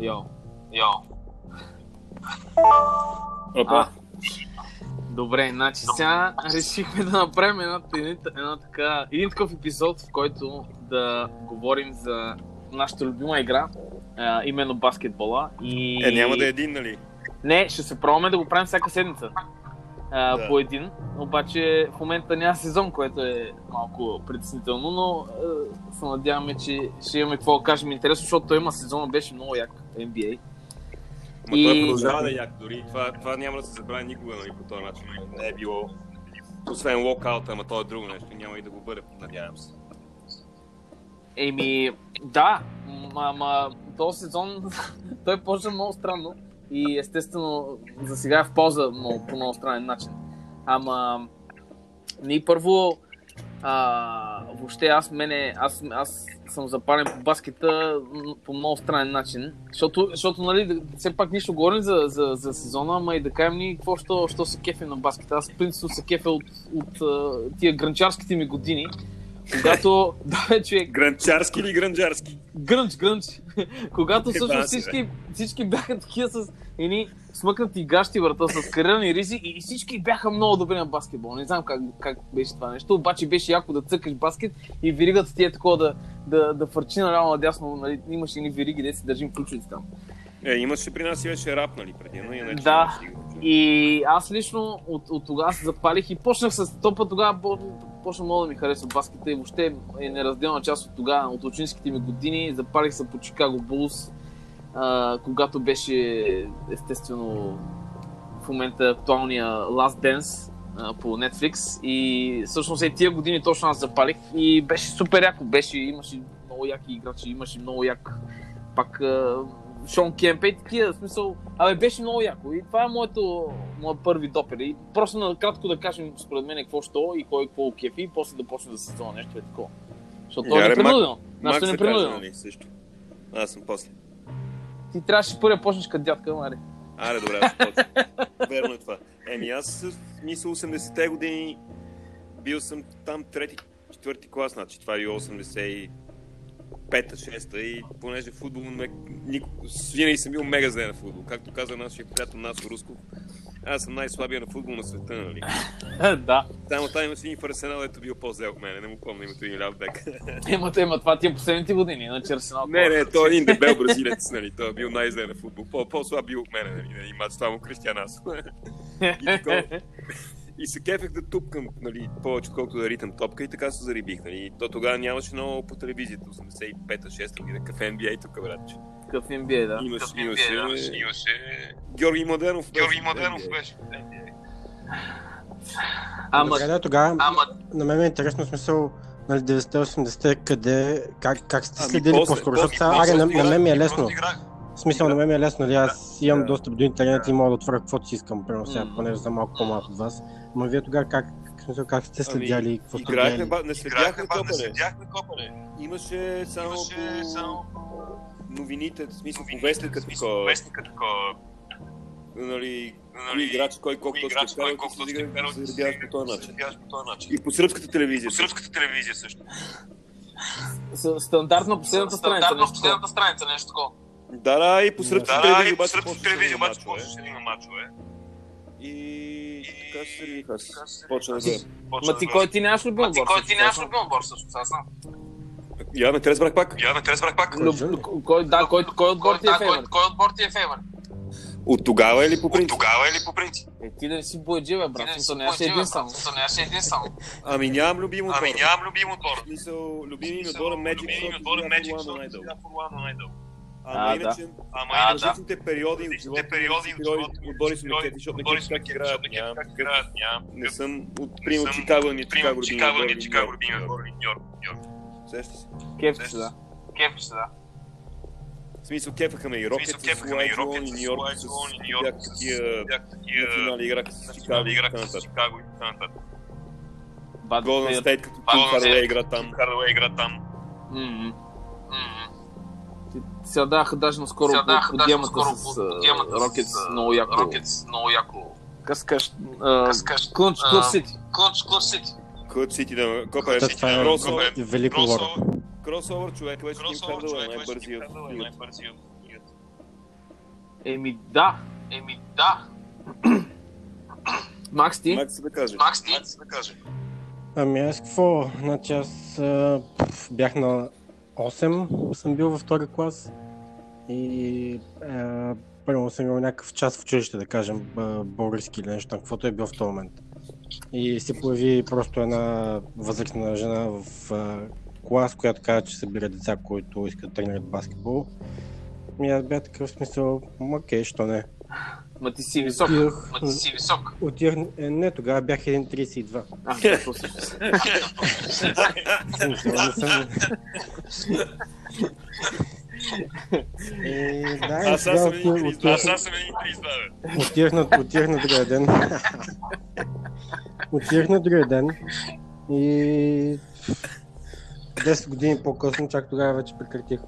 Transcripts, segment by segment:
Йо. Йо. Опа. Добре, значи сега решихме да направим една, една, една така, един такъв епизод, в който да говорим за нашата любима игра, а, именно баскетбола. И... Е, няма да е един, нали? Не, ще се пробваме да го правим всяка седмица. А, Да. По един. Обаче в момента няма сезон, което е малко притеснително, но а, се надяваме, че ще имаме какво да кажем интересно, защото той има сезона, беше много як NBA. Ма И- той продължава да е як дори. Това, това няма да се забрави никога, нали, по този начин. Не е било. Освен локаута, ама то е друго нещо. Няма и да го бъде, надявам се. Еми, да, ма, ма този сезон той почна много странно и естествено за сега е в полза много, по много странен начин. Ама, ние първо, а, въобще аз мене, аз, аз съм запален по баскета по много странен начин, защото, защото нали, все пак нищо говорим за, за, за сезона, ама и да кажем ни какво, що, що се кефи на баскета. Аз принципно се кефя от, от, а, тия гранчарските ми години, когато, да, човек, Гранчарски или гранджарски? Грънч, грънч. Когато Еба всъщност си, всички, всички бяха такива с едни смъкнати гащи врата, с карирани ризи и всички бяха много добри на баскетбол. Не знам как, как беше това нещо, обаче беше яко да цъкаш баскет и виригата ти е такова да, да, да фърчи наляво надясно. Нали, имаше едни вириги, де си държим ключовици там. Е, имаше при нас и беше рап, нали, преди, но иначе Да. И аз лично от, от тогава се запалих и почнах с топа тогава, по- почна много да ми харесва баскета и въобще е неразделна част от тогава, от ученическите ми години. Запалих се по Чикаго Булс, а, когато беше естествено в момента актуалния Last Dance а, по Netflix и всъщност е тия години точно аз запалих и беше супер яко, беше, имаше много яки играчи, имаше много як пак Шон Кемп и такива, смисъл. Абе, беше много яко. И това е моето, моят първи допер. И просто накратко да кажем, според мен, какво ще и кой какво кефи, и после да почне да се сезона нещо е такова. Защото е Яре, е непринудено. Нашето е непринудено. Аз съм после. Ти трябваше първо почнеш като дядка, Мари. Аре, добре, аз Верно е това. Еми, аз мисля 80-те години бил съм там трети, четвърти клас, значи това е 80 пета, шеста и понеже футбол никога, винаги съм бил мега зле на футбол. Както каза нашия приятел Насо Русков, аз съм най-слабия на футбол на света, нали? да. Само там имаше един в Арсенал, ето бил по-зле от мен. Не му помня името един ляв бек. Ема, ема, това ти е последните години, иначе Арсенал. Не, не, значи. той е един дебел бразилец, нали? Той е бил най-зле на футбол. По-слаб бил от мен, нали? И мач това му Кристиан Асо. И се кефех да тупкам, нали, повече отколкото да ритам топка и така се зарибих, нали. И То тогава нямаше много по телевизията, 85-та, 6-та година, какъв NBA тук, братче. Какъв NBA, да. Имаш, Такъв имаше, NBA, да, имаше... Георги Младенов. беше Георги Младенов NBA. беше. NBA. Ама, Добре, да, тогава Ама на мен е интересно смисъл нали, 90-80-те, къде, как, как сте Ами, следили после, по-скоро, защото сега, аре, на, на мен ми е лесно. играх. В смисъл, на мен ми е лесно, нали, аз имам Да. достъп до интернет и мога да отворя каквото си искам, примерно сега, понеже съм малко по-малко от вас. Ама вие тогава как, смисъл, как сте следяли, Ами, какво сте играехме, гледали? ба- не следяхме Играхме, ба- не копане. следяхме копане. Имаше само Имаше по само новините, в смисъл вестника, такова, Вестника такова. нали, Нали, играч, кой колко играч, кой колко точки се е вкарал, се по този начин. И по сръбската телевизия. По сръбската телевизия също. стандартно последната страница. Стандартно последната страница, нещо такова. Да, да, и по сръбската Да, да, и по обаче сръбската почваше телевизия да обаче мачове. почваше да има мачове. И така се заредих аз. Се Почна да. Почна Ма да ти кой ти нямаш любим Ма ти отбор? кой ти нямаш любим отбор всъщност, аз знам. Я ме трябва да пак. Я ме трябва пак. Кой? Да, кой, кой отбор ти е Да, кой- отбор ти е фейвор? От тогава или по От принцип? тогава или по принцип? Е, ти да не си бояджи, бе, брат. Ти не си един само. Нямаше един само. Ами нямам любим отбор. Ами нямам любим отбор. В смисъл, любими ми отбора Magic, отбора сега Magic, защото най-дълго. Ама А, иначе, Ама а, различните периоди в различните живота, периоди живота ми, отбори са кефи, защото не отбори са кефи, играят, не нямам как играят, нямам Не съм от Не примерно съм Чикаго Примерно Чикаго любими Чикаго или Чикаго Нью-Йорк, любимия Нью-Йорк. Нью-Йорк. Нью-Йорк. Се? Се, да. Се, да. В смисъл, кефаха ме и Рокет смисъл, с кефаха ме и Рокет и с- такива бяха на такива финали играха с Чикаго и така нататък. Голден Стейт. Като Тим Golden Хардуей игра там. Хардуей игра там. Сега даха даже наскоро Сега даха по, по наскоро с а, много яко. Rockets, много яко. Къскаш, Къскаш, Клънч, Клънч Сити. Клънч, Клънч Сити. Кът Сити да... Копа е е велико Тим Кросовър човек беше най-бързия Тим в Хардуей, лигата. най-бързия в лигата. Еми да. Еми да. Макс ти? Макс да каже. Макс ти? да каже. Ами аз какво? Значи аз бях на 8, съм бил във втори клас и а, първо съм имал някакъв час в училище, да кажем, български или нещо, каквото е бил в този момент. И се появи просто една възрастна жена в а, клас, която каза, че събира деца, които искат да тренират баскетбол. И аз бях такъв смисъл, окей, що не. Ма ти си висок. Отидох, Ма ти си висок. отидох, е, не, тогава бях 1,32. А. И, да, Аз сега съм един отидох- Аз аз съм един 32, бе. Отидох на, отидох на другия ден. отидох на другия ден и 10 години по-късно, чак тогава вече прекратих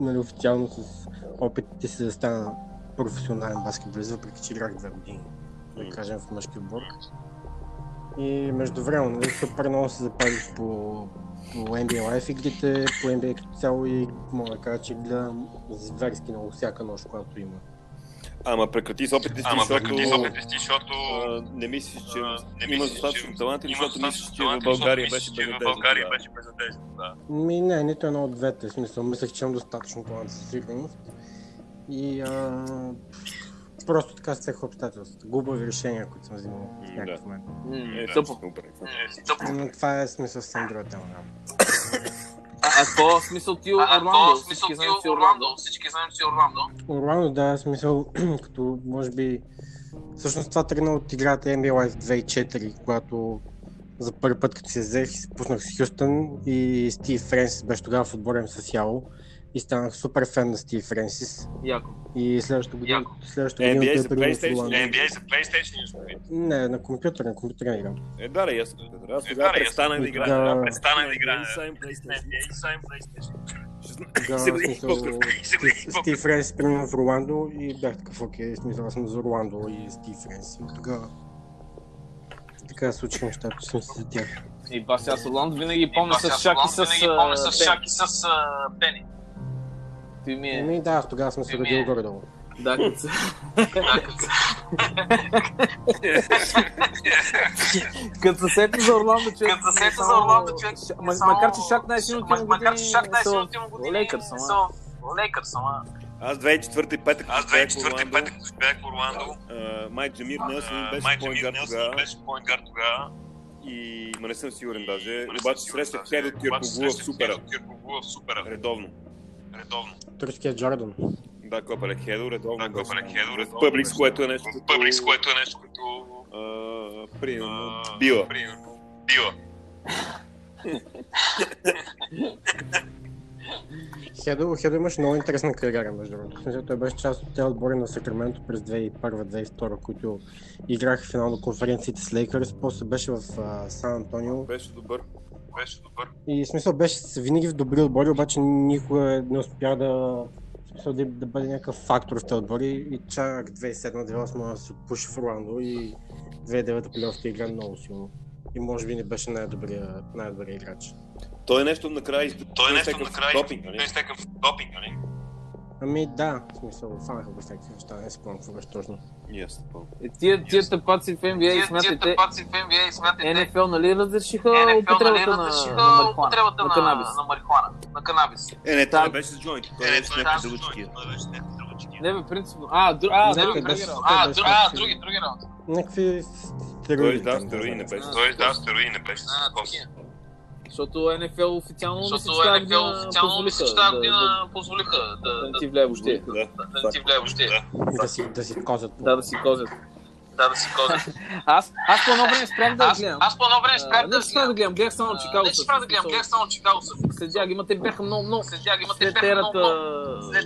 нали, официално с опитите си да стана професионален баскетболист, въпреки че играх 2 години, да кажем, в мъжки отбор. И между време, нали, супер много се запалих по, по NBA Live игрите, по NBA като цяло и мога да кажа, че гледам зверски много всяка нощ, когато има. Ама прекрати с опитите си, Ама защото... прекрати с опитите си, защото... а, Не мислиш, че а, не мислиш, достатъчно талант или защото мислиш, че в България беше безнадежда България беше безнадежда, да. Ми не, нито едно от двете. В смисъл, мислех, че имам достатъчно талант със сигурност. И а, просто така стех обстоятелствата. Глупави решения, които съм взимал в някакъв момент. Е, Тъпо. Е. Но това е смисъл съвсем друга тема. А, а какво смисъл ти Орландо? то, Всички ти знаем, че Орландо. Орландо. Всички знаем, че Орландо. Орландо, да, смисъл, като може би... Всъщност това тръгна от играта NBA Live 2004, когато за първи път като се взех, пуснах с Хюстън и Стив Френсис беше тогава в отборен с Яло. И станах супер фен на Стив Френсис. Яко. И следващата година, Яко. следващата NBA година той за PlayStation? Орландо. NBA за PlayStation. Не, на компютър, на компютърна игра. Е, да, да, аз аз Е, тогава престанах да играя. Да, Престана да PlayStation. NBA сайн PlayStation. Смисъл, Стив- Френс премина в Роландо и бях такъв, окей, смисъл, аз съм за Роландо и Стив Френс. И тогава така се случиха нещата, че съм си за тях. И Орландо помня Аз с аз Шак и Орландо с винаги помня с Шак и с Пени. Той ми е... Ами да, тогава съм се Еми, родил е. горе-долу. Да, като се... Като- се сети за Орландо, човек... Като се сети за Орландо, човек, само- Макар че Шак най-силните му Макар години че Шак са най-силните му години в Лейкърс, ама... Аз 2004 и петък, Аз като бях в 2004 Орландо, петък бях в Орландо. Май Джамир Нелсън беше поинт гард тогава. И... Ма не съм сигурен даже. Съм Обаче срещах. Хедо Тиркогу в Супера. Редовно. Редовно. Турският Джордан. Да, Копале Хедо, редовно. Да. Копале Хедо, редовно Пъбликс, беше. което е нещо като... Пъбликс, което е нещо като... а, Примерно, била. примерно, Била. Хедо, Хедо имаше много интересна кариера, между другото. Той беше част от тези отбори на Сакраменто през 2001-2002, които играха в финал на конференциите с Лейкърс, после беше в Сан Антонио Беше добър. Беше добър. и смисъл беше винаги в добри отбори, обаче никога не успя да, смисъл, да, да бъде някакъв фактор в тези отбори и чак 2007-2008 се пуши в Орландо и 2009 плейофите игра много силно. И може би не беше най-добрия, най-добрия играч. Той е нещо накрая из... Той е нещо накрая изтека в допинг, нали? Ами да, в смисъл, фанаха го всякакви неща, не си спомням какво беше точно. Yes, помня. Е, Тия, тия тъпаци в NBA, Тия- Тия смятате, тъпаци в NBA, смятате, NFL нали разрешиха нали, употребата на, на употребата на на, канабис. на марихуана, на канабис. Е, не, той не беше с джойнт. Той Е, беше с той някакви. Той дълъчки. Не бе, принципно. А, дру... а, Не, други, той беше-. А, Той дру- беше а, други, други работи. Някакви Той стероиди. издава там, стероиди, не беше. Той издава стероиди, не беше. Защото NFL официално мисля, Защото тази NFL година официално мисля, че позволиха тази година да- позволиха да, да ти влияе въобще. Да. да ти влияе въобще. Да, Да си, да си козят. Да, да си козят. да, да си козят. Аз, аз по едно време спрях да гледам. аз по едно време спрях да Не спрях да гледам, гледах само Чикаго. Не спрях да гледам, гледах само Чикаго също. Следях ги, ма те бяха много, много. След тях има След те бяха много. След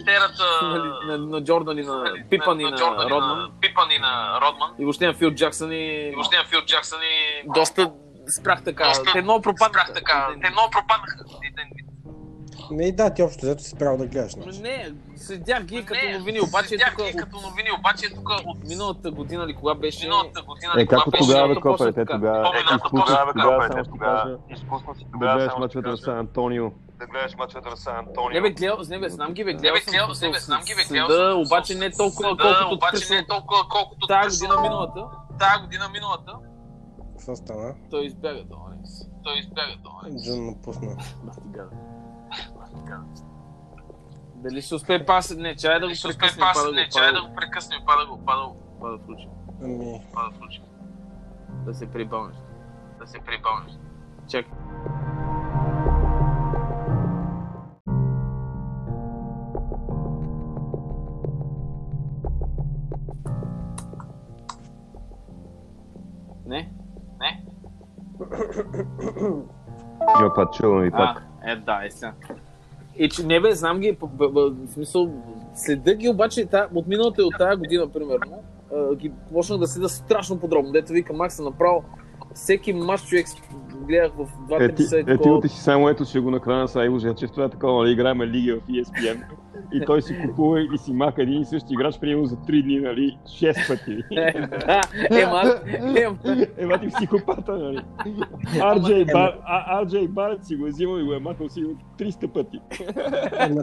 нали, на, Джордан и на Пипан и на Родман. Пипан и на Родман. И въобще на Фил Джаксън и... И въобще на Фил Джаксън и... Доста спрях така. Доста Те много пропаднаха. Спрях така. Те много пропаднаха. Не, да, ти общо взето си правил да гледаш. Значи. Не, следях ги като новини, обаче следях тук ги от като новини, обаче тук от миналата година или кога беше... миналата година. Е, как от беше- тогава бе, Копеле, те тогава тогава бе, тогава, тогава кажа, изпусна си да тогава, гледаш само ще мачовете на. Сан Антонио, да гледаш мачовете на Сан Антонио. Не бе, гледал, не бе, знам ги бе, гледал съм, не бе, знам ги бе, гледал съм, обаче не толкова, колкото обаче не толкова колкото тази година миналата. Тая година миналата. Какво стана? Той избяга до Оникс. Той избяга до Оникс. Джон напусна. Дали ще успее пас? Не, чай да го прекъснем, пас, па да го, не, чай да го, го прекъснем, па да го, па да го, па да включим. Ами, па да включим. Да се прибавиш. Да се прибавиш. Чакай. Има пак, чувам ви А, е, да, е сега. И че не бе, знам ги, в смисъл, следа ги обаче та, от миналата и от тази година, примерно, ги почнах да следа страшно подробно. Дето вика Макс е направо всеки мач човек гледах в 2-3 Е, ти, часа и е, ти такова. ти си само ето ще го накрана с Айво че това е такова, нали, играем лиги в ESPN. И той си купува и си мака един и същи играч, приема за 3 дни, нали, 6 пъти. Е, да, ема, ема, Ема ти психопата, нали. RJ, Бар, а, RJ Барет си го е взимал и го е махал си 300 пъти. Е-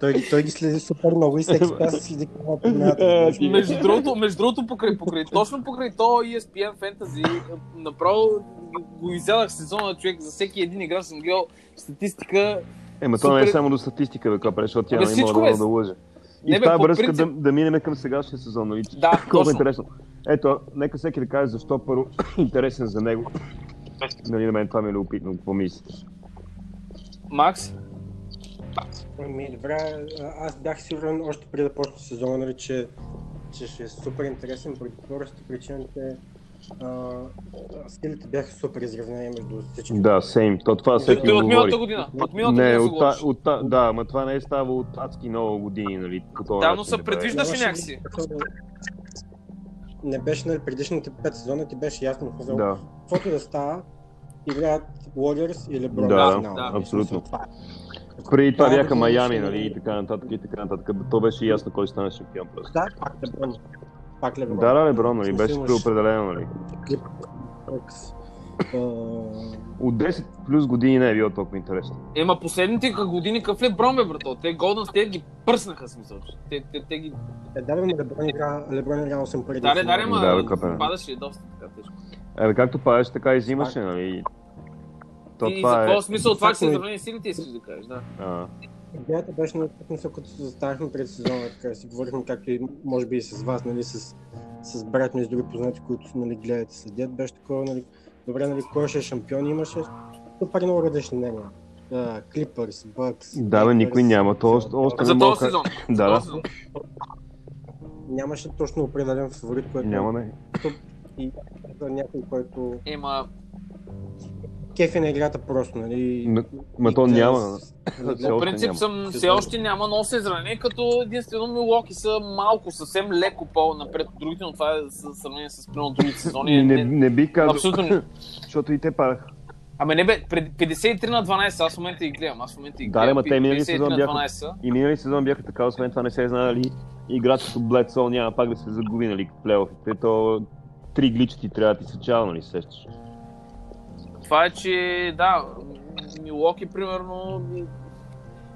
той, той ги следи супер много и всеки пас следи какво Е, между другото, между другото покрай, покрай, точно покрай то ESPN Fantasy, направо го изядах сезона човек, за всеки един играч съм гледал статистика. Ема то не е Супер. само до статистика, бе, копре, защото тя не има да, е. да лъже. И Не, в тази връзка принцип- да, да минем към сегашния сезон, нали? Да, Колко е точно. интересно. Ето, нека всеки да каже защо първо интересен за него. Нали, на мен това ми е любопитно, какво мислите. Макс? Ами, добре, аз бях сигурен още преди да почне сезона, нали, че, че ще е супер интересен, поради простата причина, че стилите бяха супер изравнени между всички. Да, сейм. То това всеки го от миналата година. От миналата Не, година от, та, от, та, да, ма това не е ставало от адски много години, нали? Да, но се да бъде. предвижда- Виждаш ли Нямаше някакси? Не беше, нали, предишните 5 сезона ти беше ясно, казал, Да, каквото да става, играят Warriors или LeBron Да, да, абсолютно. това е. преди това Да, бяха да, Майами, да, нали? да. И така нататък, и така нататък. То беше ясно кой стане шампион просто. Да, пак LeBron. Пак LeBron. Да, да, Леброн, нали? Беше имаш преопределено, нали? От 10 плюс години не е било толкова интересно. Ема последните години какъв Леброн бе, брато? Те Голден Стейт ги пръснаха смисъл. Те, те, те ги... Е, да, бе, Леброн игра, Леброн игра 8 пари. Даре, даре, ма Да, бе, капе. падаше доста така тежко. Е, както падаш, така и взимаше, нали? То И за това е... какво смисъл това, че се Факт е. сравнени силите, искаш да кажеш, да. Идеята беше на смисъл, като се заставахме пред сезона, така си говорихме, както и може би и с вас, нали, с, с брат ми и с други познати, които нали, гледат и следят, беше такова, нали, добре, нали, кой ще е шампион, имаше супер много различни мнения. Клипърс, Бъкс. Да, бе, никой няма, то още- още За този сезон. да, да. Нямаше точно определен фаворит, който Няма не. и за някой, който Ема, кефи на играта просто, нали. М- ма и то няма. по принцип няма. съм, все още няма, но се изравнени, като единствено Милоки са малко, съвсем леко по-напред от другите, но това е в сравнение с примерно другите сезони. Не, Не, не би казал, абсолютно защото и те падаха. Ами не бе, пред 53 на 12, аз в момента ги гледам, аз в момента ги Да, гледам. ама те минали 53 сезон на бяха- 12 са. И минали сезон бяха така, освен това не се знае дали играч като Бледсол няма пак да се загуби, нали, плейофите. То три глича ти трябва да ти се чал, нали, сещаш. Това е, че да, Милоки примерно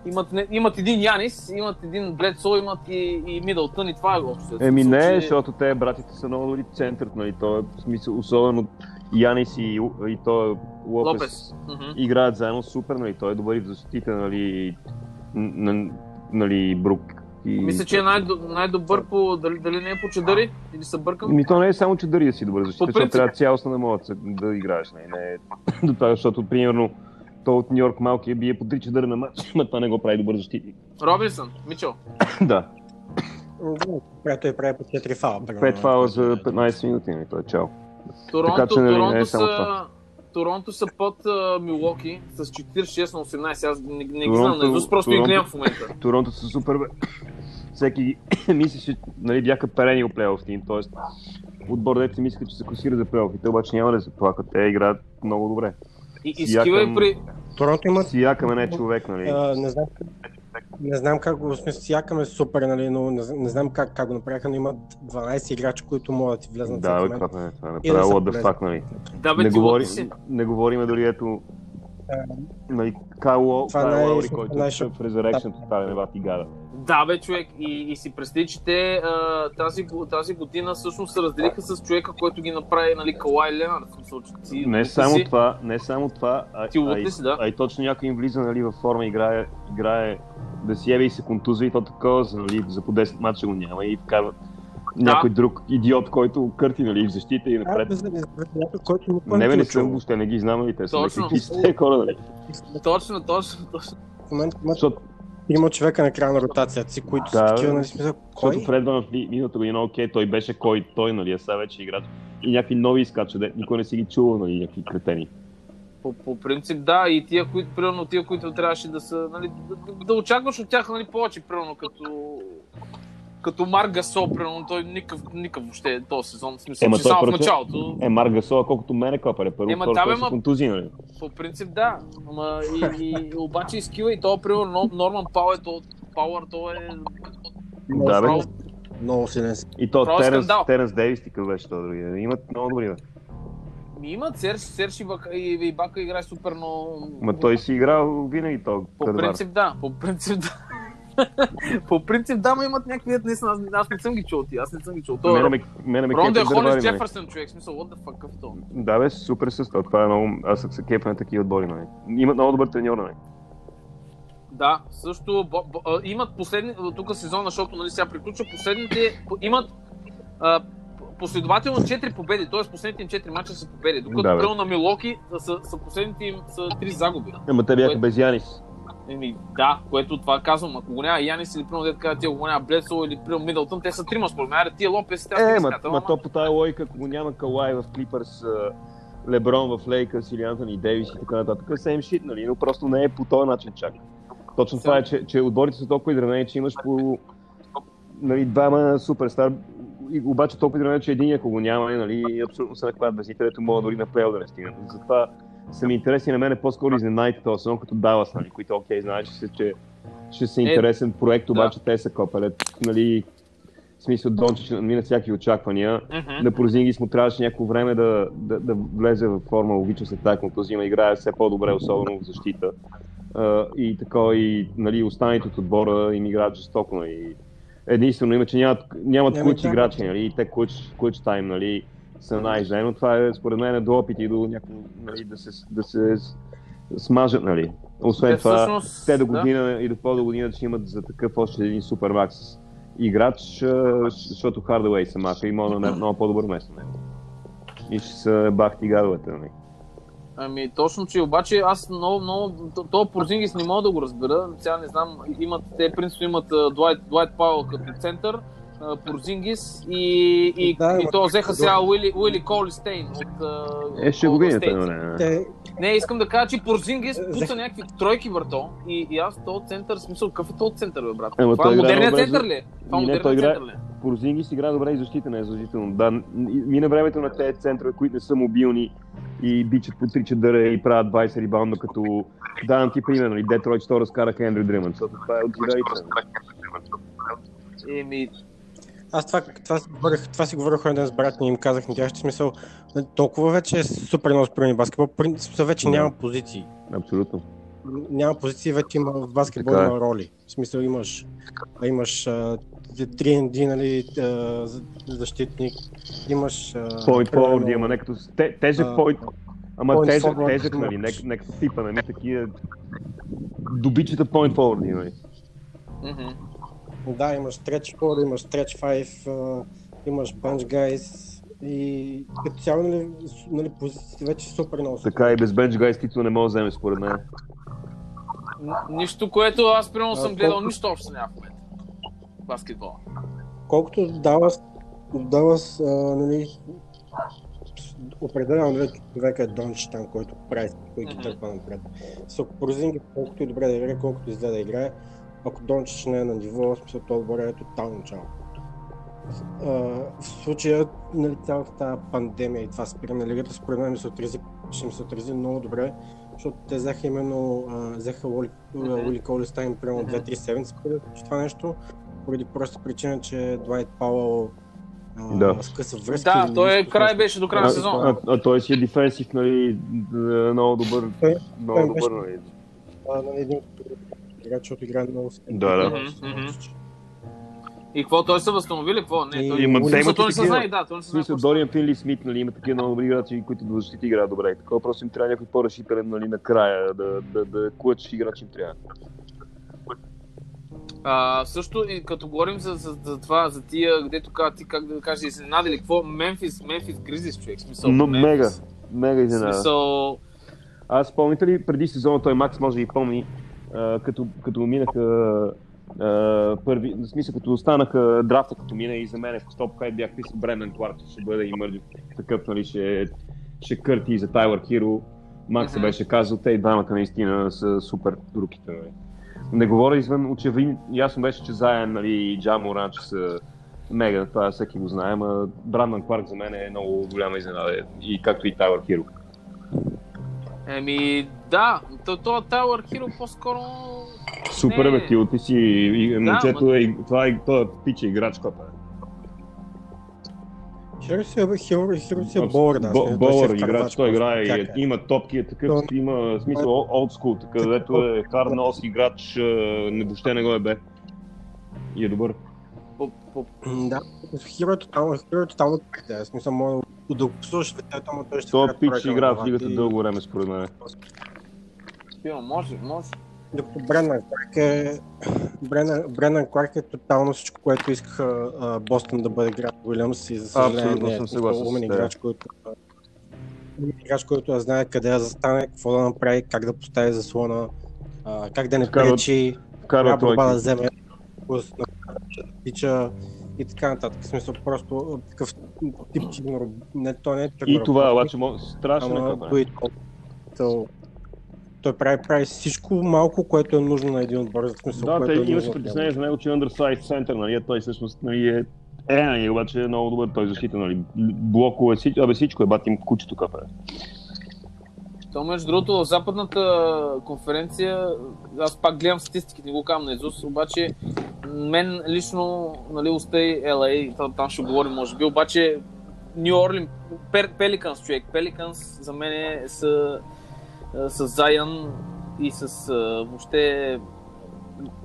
имат, не, имат един Янис, имат един Бледсо, имат и, и Мидълтън и това е общо. Еми не, случай- защото те братите са много добри център, нали, то е в смисъл, особено Янис и, и то Лопес, Лопес. Мгм. играят заедно супер, нали, той е добър и в защита, нали, н- нали, Брук. И... Мисля, че е най- най-добър по... Дали, дали не е по чадъри? Или се бъркам? Ми то не е само, че дари да си добър защото принцип. трябва цялостно да могат да играеш. Не, не е до това, защото, примерно, то от Нью Йорк малкия бие по 3 чадъра на матч, но това не го прави добър защитник. Робинсън, Мичел. да, Да, той прави по 4 фала. 5 фала за 15 минути, нали, той е чао. Торонто, Така че, нали, не е Торонто, само са, това. Торонто са под uh, Милоки с 46 на 18. Аз не, не ги Торонто- знам, наизуст просто ги Торонто- гледам в момента. Торонто са супер, бе. Всеки мисли, че нали, бяха перени от плейоф тим, т.е. отбор дете си мисля, че се класира за плейофите, обаче няма да се плакат. Те играят много добре. И, и и при... Торонто Сиякаме не е човек, нали? А, не, знам, не знам как го, в смисъл, Сиакъм е супер, нали, но не, не знам как, как го направиха, но имат 12 играчи, които могат да ти влезнат Да, бе, момент. това е, това е И да fuck, нали? Да, бе, Не, говори, не говорим дали ето Нали, Кайл Това Кайл най- Лаури, който най- е в Resurrection, тотален бати гада. Да, бе, човек. И, и си представи, че те а, тази, тази година всъщност се разделиха с човека, който ги направи, нали, Калай Ленард. Смисъл, че ти Не само си. това, не само това, а, Ти а, и, си, да? а и точно някой им влиза нали, във форма, играе, играе да си еви и се контуза и то такова, за, нали, за по 10 мача го няма и вкарват някой друг идиот, който кърти нали, в защита и напред. Не, бе, не съм въобще, не ги знам и те са сте хора, нали? Точно, точно, точно. В момента Защото, има човека на края на ротацията си, които са такива, нали, смисъл, кой? защото Фред Ван миналата година, окей, той беше кой той, нали, а сега вече играч. И някакви нови изкача, де никой не си ги чува, нали, някакви кретени. По, по принцип, да, и тия, които, примерно, тия, които трябваше да са, нали, да, да очакваш от тях, нали, повече, примерно, като като Марк Гасол, примерно, той никакъв, никакъв въобще този сезон, в смисъл, Ема че само в проче- началото, Е, Марк Гасола, колкото мене копаре, първо, Ема, второ, да, ма- контузии, нали? по принцип да, ама и, и, обаче и скила и то, примерно, Нор- Норман Пауър, то, Пауър, то е Да, бе. Много силен си. И то Просто Теренс, скандал. Теренс Дейвис ти беше това другия. Имат много добри, бе. Ми имат Серж, Серж и, Бака, и, и Бака играе супер, но... Ма той си играл винаги то. По Кадвар. принцип да, по принцип да. По принцип да, но имат някакви, наистина, аз, аз не съм ги чул ти, аз не съм ги чул. Мене То, ме, мене ме Рондо е Холис нали? Джефърсън, човек, смисъл, what the fuck, какъв то? Да, бе, супер състав. Това е много... Аз се кефа на такива отбори, нали? Имат много добър треньор, нали? Да, също бо, бо, а, имат последни, тук сезона, защото нали сега приключва, последните, по- имат а, последователно 4 победи, т.е. последните им 4 мача са победи, докато Да, на Милоки са, са последните им са 3 загуби. Ама те бяха без Янис. Еми, да, което това казвам, ако го няма Янис или примерно дете казва, тия го няма Блесо или примерно Мидълтън, те са трима според мен, тия Лопес, не Е, ма, ма то по тази логика, ако го няма Калай в Клипърс, Леброн в Лейкърс или Антони Дейвис и така нататък, same shit, нали? Но просто не е по този начин чак. Точно това е, че, че отборите са толкова изравнени, че имаш по нали, двама суперстар, и обаче толкова изравнени, че един ако го няма, нали, абсолютно се наклад без никъде, където мога дори на плейо да не стигнат. Затова са ми интересни на мен е по-скоро изненадите сезон, като Далас, нали, които окей, знаеш, че, се- че ще са интересен проект, обаче те са копалет, нали, в смисъл Дончич мина всякакви очаквания. Мгм. На Порзингис му трябваше някакво време да, да, да влезе в форма, логично след тази контузия, играе все по-добре, особено в защита. А, и така и нали, останалите от отбора им играят жестоко. Нали. Единствено има, че нямат, нямат куч да. играчи, нали, и те куч, куч тайм, нали, са най-зле, но това е според мен е до опит и до някакво, нали, да се, да се смажат, нали. Освен Те това, всъщност- те до да. година и до по до година ще имат за такъв още един супермакс играч, защото Хардуей се маха и може да много по-добър место. Нали. И ще са бахти гадовете, нали. Ами точно, че обаче аз много, много, то- Порзингис не мога да го разбера. Сега не знам, имат, те принципно имат Дуайт, Дуайт Пауъл като център, Порзингис и, и, Да, и то взеха сега Уили, Уили Колистейн от Е, ще го видите, State. нали. Те, Не, искам да кажа, че Порзингис Взех- пуса някакви тройки върто и, и аз този център, смисъл, какъв е този център, бе, брат? Ема Това той е играе модерният добре център ли е? Това е не, модерният център ли е? Порзингис игра добре и защита не е задължително. Да, мина времето на тези центрове, които не са мобилни и бичат по три чадъра и правят 20 рибаунда, като давам ти пример, нали, Детройт що разкараха Ендрю Дримън, защото това е от. Еми, аз това, това, си говорих, това си говорих един с брат ми и им казах на тях, че смисъл, нали, толкова вече е супер много спорен баскетбол, принцип вече няма позиции. Абсолютно. Няма позиции, вече има в баскетбол Така е. има роли. В смисъл имаш, а, имаш а, 3D, нали, защитник, имаш... Point forward, ама не като с- те- тежък point, ама point тежък, forward тежък, нали, не, имаш. не като типа, нали, такива добичата point forward, нали. мгм. Да, имаш stretch 4, имаш stretch 5, а, имаш bunch guys и като цяло, нали, нали позициите вече супер много. Така и без бенч гайс титул не може да вземе, според мен. Нищо, което аз примерно съм гледал, колко- нищо общо няма в момента. Баскетбол. Колкото Далас, Далас, а, нали, определено нали, човека е Донч там, който прави, който ги търпа напред. С ако Порзинги, колкото и добре да играе, колкото излезе да играе, ако Дончич не е на ниво, в смисъл това отбор е тотално чао. В случая, нали, цялата тази пандемия и това спиране на лигата, според мен ми се отрази, ще ми се отрази много добре, защото те взеха именно, взеха Уоли, Мгм. Уоли Колистайн примерно Мгм. 2-3 седмици преди това нещо, поради проста причина, че Дуайт Пауъл Да. скъса връзки. Да, или той е край беше до края на А, сезона. а, а той си е дефенсив, нали, д- много добър. Той- Много той добър, беше- нали. А, нали, един от играч, защото играе много с- Да, да. И какво, той се възстановили? Какво? Не, той... Има- той не и се такива. знае, да, той не се знае. какво Дориан Финли Смит, нали, има такива много добри играчи, които до защита играят добре. Такова просто им трябва някой по-решителен, нали, накрая, да, да, да клъч играч им трябва. А, също и като говорим за, за, за това, за тия, гдето ка, ти как да кажеш, изненадали, какво? Мемфис, Мемфис Гризис, човек, смисъл. Но Мемфис. мега, мега изненада. смисъл, Аз спомните ли преди сезона, той Макс може да и помни, а, като, като минаха а, първи, в смисъл като останаха драфта, като мина и за мен в стоп хайп бях писал Брендан Кларк, ще бъде и мърдив такъв, нали, ще, ще кърти и за Тайлър Хиро. Макс се Мгм. беше казал, те и двамата наистина са супер руките. Нали. Не говоря извън очевидно, ясно беше, че заедно нали, и Джа Моран, че са мега, това всеки го знае, но Брандън Кларк за мен е много голяма изненада, и както и Тайлър Хиро. еми, да, то, то Тайлър Хиро по-скоро... Супер, Не. бе, ти, ти си и, Да, момчето ма- е, това е, това е пича играч, копа. Хиро си е, Хиро, Хиро си е болър, да. Е Болър играч, той играе, и е? има топки, е такъв, Той- има смисъл old school, така, дето е hard nose играч, а, не, въобще не го е бе. И е добър. Да, Хиро е тотално, Хиро е тотално да, смисъл, може да- послушаш, ама той ще Той вкара пич игра в лигата дълго време, според мен. Пима, може, може. Докато Брендан Кларк е... Брендан, Брендан Кларк е тотално всичко, което искаха а, Бостон да бъде град Уилямс и за съжаление Абсолютно не е. съм съгласен Умен играч, който играч, който да знае къде да застане, какво да направи, как да постави заслона, а, как да не Вкарва- пречи, Вкарва борба да вземе, тича и така нататък. В смисъл просто такъв тип. Не, той не е И това, обаче, страшно е Ама. Той, прави, прави всичко малко, което е нужно на един отбор. В смисъл, Да, което те е имаше притеснение за него, че е undersized център, нали, той всъщност нали, е е, нали, обаче е много добър той защита, нали, блокове, всичко, абе всичко е бати им кучето капе. То между другото в западната конференция, аз пак гледам статистики, не го казвам на Изус, обаче мен лично, нали, устай LA, там, там ще говорим може би, обаче Нью Орлин, Пеликанс човек, Пеликанс за мен е с, с Заян и с а, въобще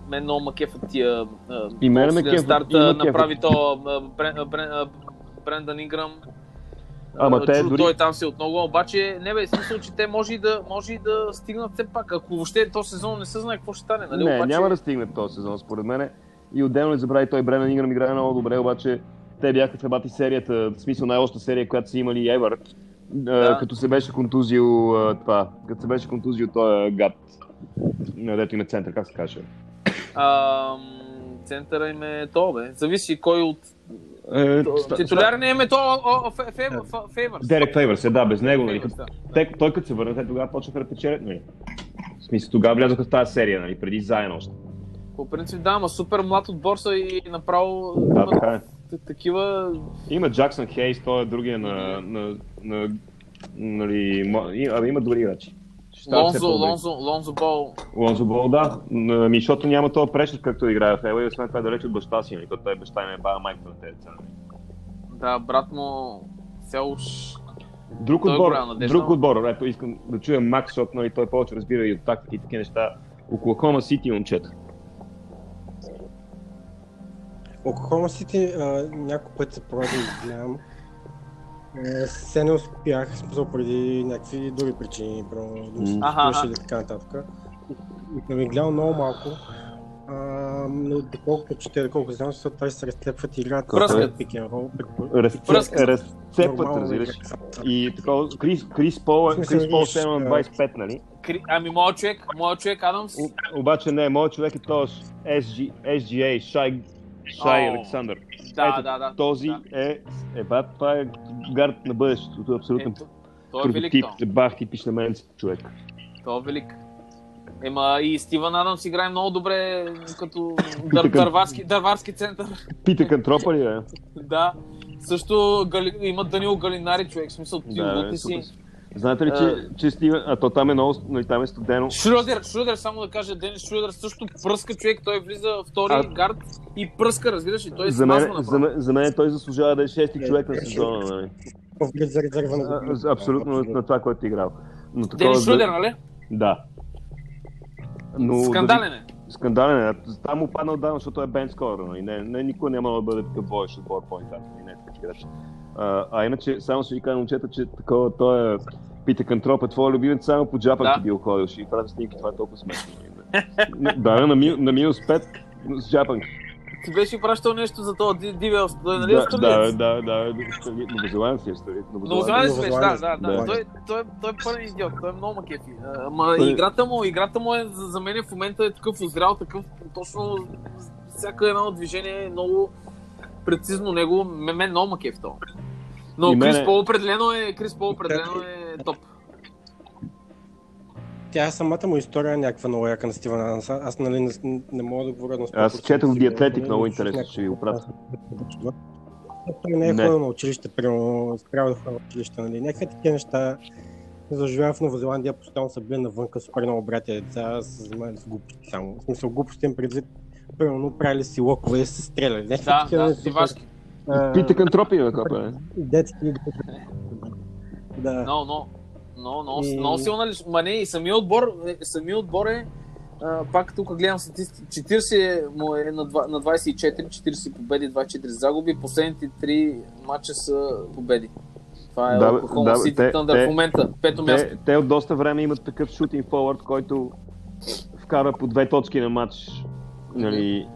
мен много ма кефат тия а, И мен ме много силен кефат, старт и направи то Брен, Брен, Брендан Инграм. Ама А, те чу, дори- Той там си от много, обаче не бе, смисъл, че те може и да, може и да стигнат все пак. Ако въобще този сезон не се знае какво ще стане, нали? Не, обаче... няма да стигне този сезон, според мен. И отделно не забрави, той Бренан Инграм играе много добре, обаче те бяха в ебати серията, в смисъл най-лоша серия, която са имали Евър, Да. като се беше контузил това, като се беше контузил този гад, дето има център, как се каже? Ам, центъра им е то, бе. Зависи кой от... Е, Титулярен им е то Фейвърс. Дерек Фейвърс, е, да, без него, нали. Те, той като се върна, те тогава почнаха да печелят, нали. В смисъл, тогава влязоха в тази серия, нали, преди заедно още. По принцип да, ама супер млад от борса и направо Да, така е. такива... Има Джаксън Хейс, той е другия на, на, нали, абе, има добри играчи. Лонзо. Лонзо, Лонзо Бол. Лонзо Бол, да. Ми, защото няма това прешът, както играе в Ела и освен това е далеч от баща си, нали, той баща им е бая майката на тези нали. Да, брат му все уж... Друг е отбор, надежда. друг отбор, ето искам да чуя Макс, защото нали, той повече разбира и от тактики и такива неща. Оклахома Сити момчета. Оклахома Сити няколко пъти се пробва да изгледам. Е, Се не успях, смисъл преди някакви други причини, примерно да се аха. или така нататък. И съм ги гледал много малко. А, но доколкото чете, доколкото знам, защото той се разцепват и играят Пръскат. пик разцепват, разбираш. И такова, Крис, Крис Пол, смисъл, Крис Пол ще има а, 25, нали? Ами моят човек, моят човек Адамс, Обаче не, моят човек е този SG, SGA, Шай, Шай Александър. Да, ето, да, да. Този да. е, еба, това е гард на бъдещето, абсолютно Ето, той е велик прототип, то. бах ти пишнеменец човек. Той е велик. Ема и Стивън Адамс играе много добре като дър, дърварски, дърварски център. Пита Кантропа ли е? да. Също Гали... има Данил Галинари човек, в смисъл ти Да, е, си. Знаете ли, А. че, че Стивен, а то там е много, нали, там е студено. Шрудер, Шрудер, само да кажа, Денис Шрудер също пръска човек, той влиза втори А- гард и пръска, разбираш ли, той За мен, за, мен, за мен той заслужава да е шести човек на сезона. Нали? Влиза за резерва на А, годината. Абсолютно на, това, което е играл. Но такова, Денис Шрудер, нали? Да. Но, Скандален е. Скандален е. Там му падна отдавна, защото е бен скоро. Нали? Не, не, никой няма да бъде такъв водещ отбор по-нататък. Не е такъв играч. А, а иначе, само ще ви кажа, момчета, че такова, той е Пита Кантроп е твой любимец, само по джапанки Да. бил ходил. Ще ви правя снимки, това е толкова смешно. нали? да, на, ми, на минус 5 с джапанки. Ти беше пращал нещо за този Ди- Дивел, той нали е Да, да, да, да, новозеландец е австралиец. Новозеландец беше, да, да, да. Той, той, той е пълен идиот, той е много макефи. А, Ама Той- играта му, играта му е, за мен в момента е такъв озрял, такъв точно всяка едно движение е много прецизно него. Мен, мен много макеф то. Но И Крис Пол определено е, Крис Пол определено е топ. Тя самата му история е някаква много яка на Стивен Адамс. Аз нали не, не мога да говоря на Аз 100% четох в сигурен, The Athletic, но много интересно, ще ви го пратя. Той не е Не. ходил на училище, примерно, спрямо да ходи на училище, нали? Някакви такива неща. Заживява в Нова Зеландия, постоянно са били навънка, супер много братя деца, се занимавали с глупости само. В смисъл глупости им предвид, примерно правили си локове и се стреляли. Някакви Да, такива да, неща, дивашки. а, Пита Кантропи, бе, копа, е. Детски. Да. Много. Много, много, И- много силна лиш. Ма не, и самия отбор, е, самия отбор е, а, пак тук гледам статистика, 40 му е на, два- на 24, 40 победи, 24 загуби, последните 3 матча са победи. Това е Да, Оклахома да, те- Тъндър те- в момента, пето място. Те, те от доста време имат такъв шутинг форвард, който вкара по две точки на матч. Нали,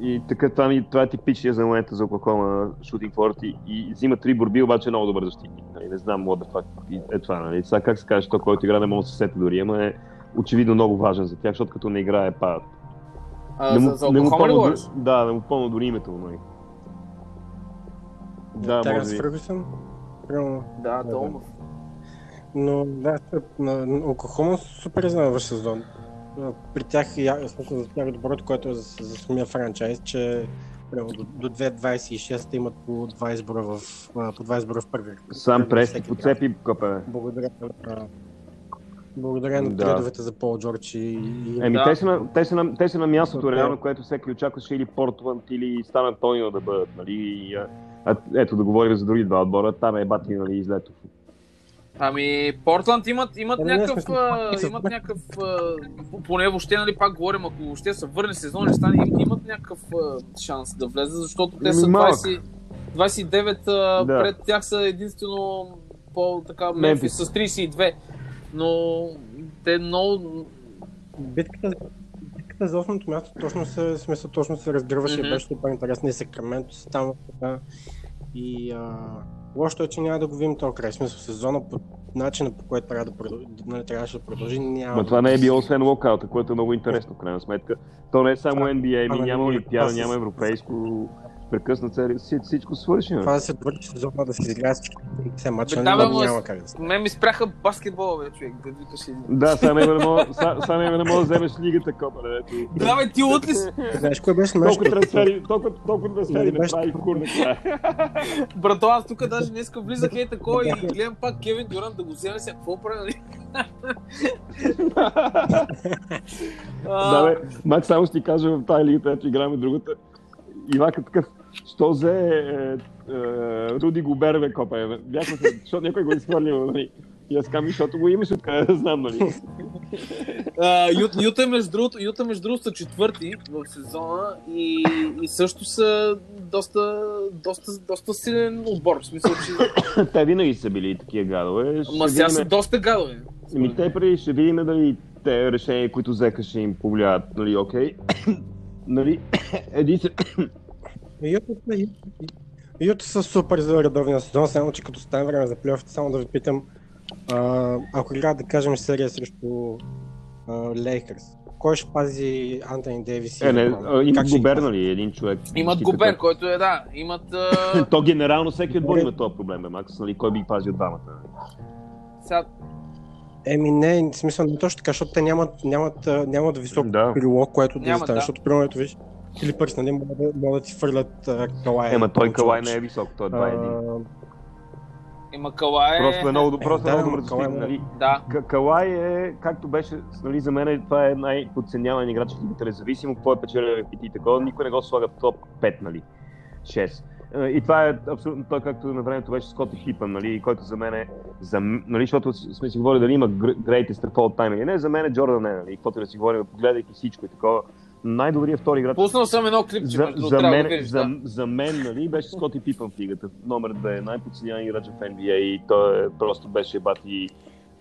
и така това, ми, това е типичния за момента за Оклахома шутинг форвард и, и взима три борби, обаче е много добър защитник. Нали, не знам what the fuck е това. Нали. Сега как се каже, то, който игра не може да се сети дори, ама е очевидно много важен за тях, защото като не играе падат. А, Не му- за, за не му Оклахома ли помня дори- Да, не му помня дори името му. Нали. Да, Теренс може би. Фъргюсън. Примерно. Да, да. Но да, на Оклахома супер изненадващ сезон. При тях, смисъл, за тях доброто, което е за, за самия франчайз, че до, до 2026 имат по 2 избора в, по 2 избора в първи. Сам Прести подцепи копе. Благодаря на, благодаря на Да. тредовете за Пол Джордж и, Еми, Да. те, са на, те, са на, те са на мястото, Окей. реално, което всеки очакваше или Портланд, или Стан Антонио да бъдат. Нали? И, а, ето да говорим за други два отбора, там е бати нали, излетов. Ами, Портланд имат, имат Ами, не, някакъв, а, имат някакъв, а, поне въобще, нали, пак говорим, ако въобще се върне сезон, и стане, им- имат някакъв а, шанс да влезе, защото те Еми, са малък. 20, 29, а, Да. пред тях са единствено по-така Мемфис с 32, но те много... битката, битката за 8-то място точно се, смисъл, точно се разгръваше Мгм. и беше супер интересна и Сакраменто си там така. И а, лошото е, че няма да го видим този край. Смисъл сезона по начина по който трябва да продължи, нали, трябваше да продължи, няма. Ма да това не е било освен локаута, което е много интересно в крайна сметка. То не е само. NBA, ми Ама няма не, Олимпиада, няма европейско. Прекъсна цели, всичко, всичко свърши. Това да се довърши сезона, да се изиграе всички все мача, няма, да, няма как да стане. Мен ми спряха баскетбола, бе, човек, да викаш един. Да, само не мога, само не мога да вземеш лигата, копа, дето. Да, бе, ти лут ли си? Знаеш кое беше Толкова нашето? трансфери, толкова, толкова трансфери не прави кур накрая. Брато, аз тук даже днеска влизах ей такова и гледам пак Кевин Дюрант да го вземе сега. Какво прави, нали? Да, бе, Мак, само ще ти кажа в тази лига, ето играме другата. Ивака такъв, що взе е, е, Руди Гобер, бе, копа, е. Бяхме се, защото някой го е изхвърлил, нали? И аз казвам, защото го имаш откъде да знам, нали? Ют, Юта, между другото, Юта, между другото, са четвърти в сезона и, и също са доста, доста, доста силен отбор. В смисъл, че... те винаги са били такива гадове. Ще Ма сега са доста гадове. Ами те преди ще видим дали те решения, които взеха, ще им повлияят, нали, окей. нали, еди Юта, Юта са супер за редовния сезон, само че като стане време за плейофите, само да ви питам, а, ако играят да кажем серия срещу Лейкърс, кой ще пази Антони Дейвис Е, не, имат Гобер, пази? нали, един човек. Имат. Гобер, който е, да. Имат... А... То генерално всеки отбор има този проблем, бе, Макс, нали, кой би ги пазил двамата. нали? Сега, Еми не, в смисъл не точно така, защото те нямат, нямат, нямат висок Да. крило, което да Нямат, застане, да. защото примерно ето виж, Клипърс, нали, могат да, могат да ти фърлят а, Калай. Ема той Калай не е висок, той е 2-1. А, Има Калай. Просто е много, просто е да, много добър е- нали? Да. Калай е, както беше, нали, за мен това е най-подценяван играч в лигата, независимо какво е печелил и такова, никой не го слага в топ 5, нали, 6. Е, И това е абсолютно той, както на времето беше Скоти Хипън, нали, който за мен е, за, нали, защото сме си говорили дали има greatest of all time или не, за мен е Джордан не, нали, каквото да си говорим, гледайки всичко и такова, най-добрият втори играч Пуснал съм едно клипче, за, за, да мен, го видиш, за, да. за мен, нали, беше Скоти Пипън в лигата. Номер 2, най-подценяван играч в NBA и той е, просто беше бати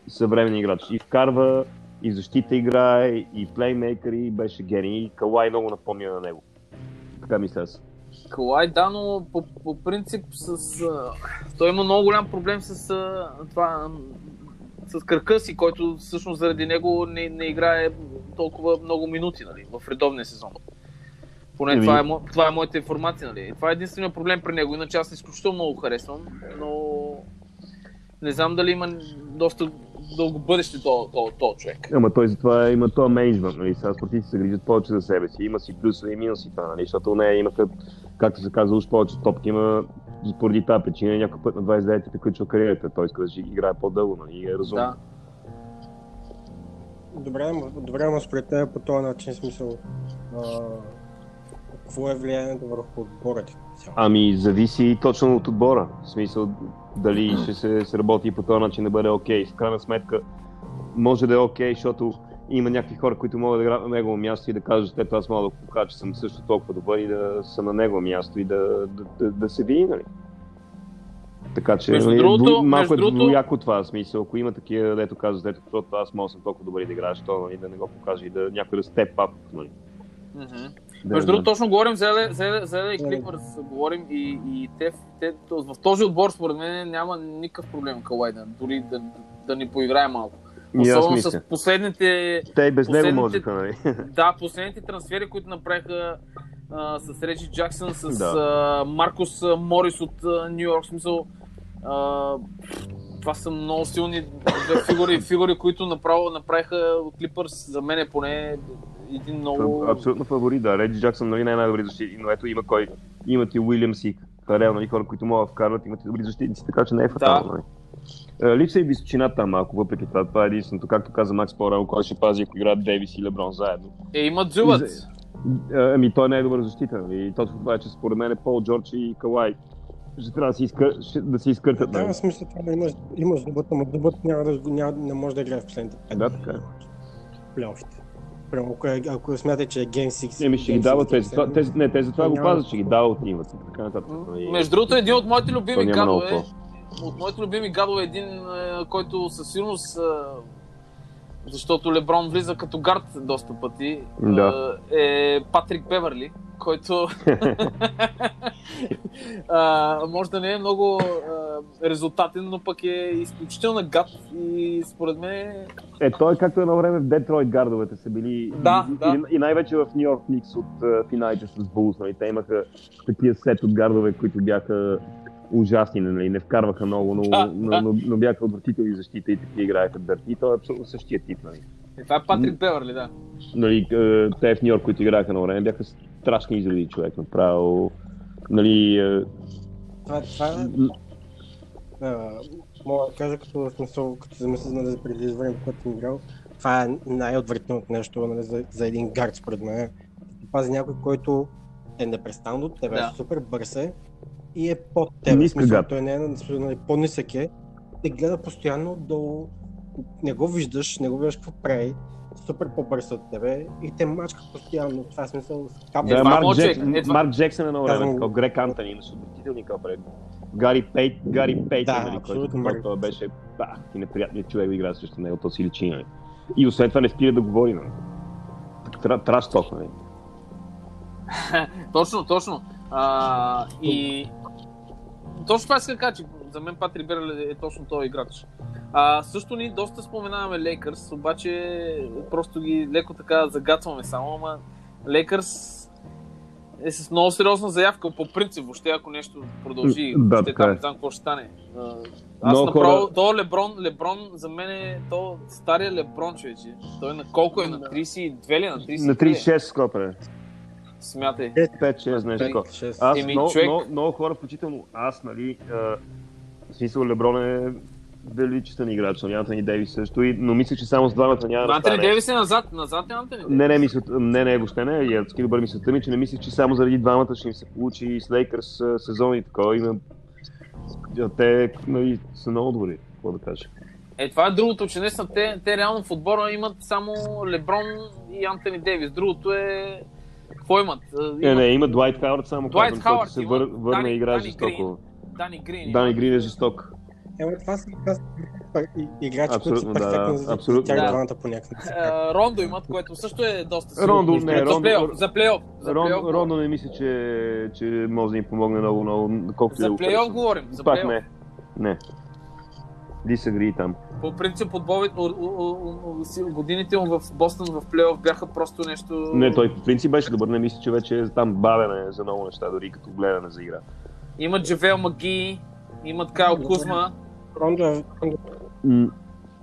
съвременен играч. И вкарва, и защита играе, и плеймейкър, и беше гений. Калай много напомня на него. Така мисля аз. Калай, да, но по, по принцип с... А, той има много голям проблем с а, това... С кръка си, който всъщност заради него не, не играе толкова много минути нали, в редовния сезон. Поне това, е, това е моята информация. Нали. Това е единственият проблем при него. Иначе аз изключително много харесвам, но не знам дали има доста дълго бъдеще то, то, то човек. Ама той затова има този менеджмент, нали? Сега спортистите се грижат повече за себе си. Има си плюсове и минуси това, нали? Защото не имаха, както се казва, уж повече топки има поради тази причина някой път на 29 ти приключва кариерата. Той иска да си играе по-дълго, нали? И е разумно. Да. Добре, добре, но според теб по този начин смисъл. А, какво е влиянието върху отбора ти? Ами, зависи точно от отбора. В смисъл, дали ще се, работи по този начин да бъде окей. В крайна сметка, може да е окей, защото има някакви хора, които могат да играят на негово място и да кажат, ето аз мога да покажа, че съм също толкова добър и да съм на негово място и да, да, да, да се види, нали? Така че Между нали, другото- дву- малко между е другото- двояко това смисъл. Ако има такива, дето казват, ето, защото аз мога да съм толкова добър и да играеш, то нали, да не го покаже и да някой да степ ап. Нали. Да, Между да. другото, точно говорим за LA, за LA, за LA Clippers, говорим и, и те, те, в този отбор, според мен, няма никакъв проблем Калай да, дори да, да ни поиграе малко. Особено с последните, Те и без него можеха, нали? да, последните трансфери, които направиха а, с Реджи Джаксън, с Да. а, Маркус Морис от Нью Йорк, смисъл. А, това са много силни фигури, фигури, които направо направиха Клипърс за мен е поне един много... Абсолютно фаворит, да. Реджи Джаксън нали, не е най-добри защитник, но ето има кой. Имат и Уилямс и Карел, нали, хора, които могат да вкарват, имат и добри защитници, така че не е фатално. Нали. Е, Липса и височина там малко, въпреки това. Това е единственото, както каза Макс по-рано, кой ще пази, ако играят Дейвис и Леброн заедно. Е, има Дзюбът. И за- Ами той не е добър защита. И точно това е, че според мен е Пол Джордж и Калай ще трябва да се, изкър... да се изкъртат. Да, Нали. в смисъл това имаш, имаш дебът, ама дебът няма да, няма, не може да играе в последните пет Да, дни така е. в плейофите. Прямо, ако, е- ако смятате, че е Game 6. Еми ще ги дават 6, тези. Тези не, тези това го пазят, ще ги дават името. Така нататък. Нали. Между другото, един от моите любими какво. От моите любими гадове е един, е, който със сигурност, е, защото Леброн влиза като гард доста пъти, Да. е, Патрик Беверли, който а, може да не е много а, резултатен, но пък е изключително гад и според мен Е, той както едно време в Детройт гардовете са били. Да, и, да. И, и най-вече в Нью Йорк Никс от финалите с Булс. Нали? Те имаха такива сет от гардове, които бяха ужасни, нали? не вкарваха много, но, Да, но, да. но, но, бяха отвратителни защита и такива играеха дърти. И той е абсолютно същия тип. Нали? е, това е Патрик Беверли, да. Нали, е, те в Нью Йорк, които играеха на време, бяха страшни изроди човек. Направо. Нали, е, Това, това е, а, мога да кажа като смисъл, като замисля нали, преди време, когато съм играл, това е най-отвратителното нещо нали, за, за един гард, според мен. Да пази някой, който е непрестанно от тебе, Да. супер бърз е и е под. Ниска В смисъл. Той не е нали, по-нисък е, те гледа постоянно до... Не го виждаш, не го виждаш какво прави, супер по-бърз от тебе и те мачка постоянно. Това е смисъл. Капа, Е, да, Марк, може, Джек, е, това- Марк Джексън е едно време, Казвам- Грек Антони, имаше отвратителни капре. Гари Пейт, Гари Пейт, Да, нали, който, който Марк. беше да, и неприятният човек да играе срещу него, то си личи, нали. И освен това не спира да говори, нали. Тра- Траш ток, нали. Точно, точно. А, и точно това иска да кажа, че за мен Патрик Беверли е точно този играч. А, също ни доста споменаваме Лейкърс, обаче просто ги леко така загатваме само, ама Лейкърс е с много сериозна заявка по принцип, въобще ако нещо продължи, Да, там е. не знам какво ще стане. Аз Много направо, хора- то Леброн, Леброн за мен е то стария Леброн, човече. Той на колко е? На 32 ли? е? На 32 На ли? 36 скопа, е. Смятай. 5-6 нещо такова. шест. Аз Еми, много, човек- много, много хора, включително аз, нали, а, В смисъл, Леброн е величествен играч, нали, Антони Дейвис също, и, но мисля, че само с двамата няма да Антони стане. Дейвис е назад, назад е Антони Дейвис. Не, не, мисля, не, не, въобще не, и адски добър мисълта ми, че не мисля, че само заради двамата ще им се получи и с Лейкърс сезон и такова. Има... Те нали, са много добри, какво да кажа. Е, това е другото, че наистина те, те реално в отбора имат само Леброн и Антони Дейвис. Другото е... Какво имат? Е, Не, не, има Дуайт Хауърд само, Дуайт казвам, който Хауърд се вър, върна Дани- игра Дани жестоко. Дани Грин. Дани Грин е жесток. Ема това са, това са и- играчи, които са Абсолютно, да, да, тях да. двамата по някакъв. Е, Рондо имат, което също е доста силно. Рондо, не, за Рондо- плейоф, за плейоф. За плейоф, Рондо не мисля, че, че може да ни помогне много, много, колкото да за плейоф говорим. За Пак не. Не. Disagree там. По принцип, отбовите, годините му в Бостон в плейоф бяха просто нещо... Не, той по принцип беше добър, не мисля, че вече е там бавене за много неща, дори като гледане за игра. Имат Джавел Маги, имат Кайл Кузма. Рондо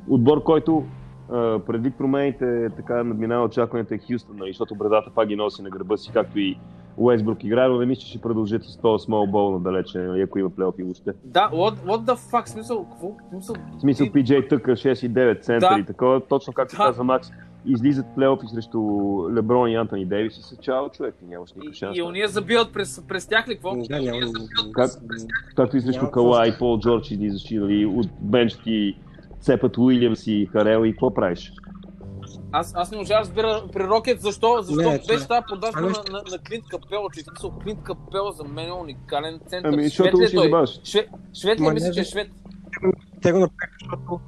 Отбор, който а, предвид промените така надминава очакването е Хюстън, нали, защото брадата пак ги носи на гърба си, както и Уестбрук играе, но не мисля, че ще продължат с този small ball надалече, нали, ако има плейоф и въобще. Да, what, what the fuck, смисъл, какво? Смисъл, В смисъл И- PJ Тъка 6 и 9 център Да. и такова, точно както Да. каза Макс, излизат плейофи срещу Леброн и Антони Дейвис и се чао човек и нямаш никакъв и, шанс. и уния забиват през, през тях ли, какво? Да, няма. Как, както и срещу Кала и. Пол Джордж излизаш и нали, от бенч ти цепат Уилямс и Харел и какво правиш? Аз, аз не можа да разбера при Рокет защо, защо Не, беше тази продажба това на, на, на Клинт Капел, че смисъл Клинт Капел за мен е уникален център. Ами, швед ли е той? Швед, швед ли Ма мисля, че е швед? Те го направиха, защото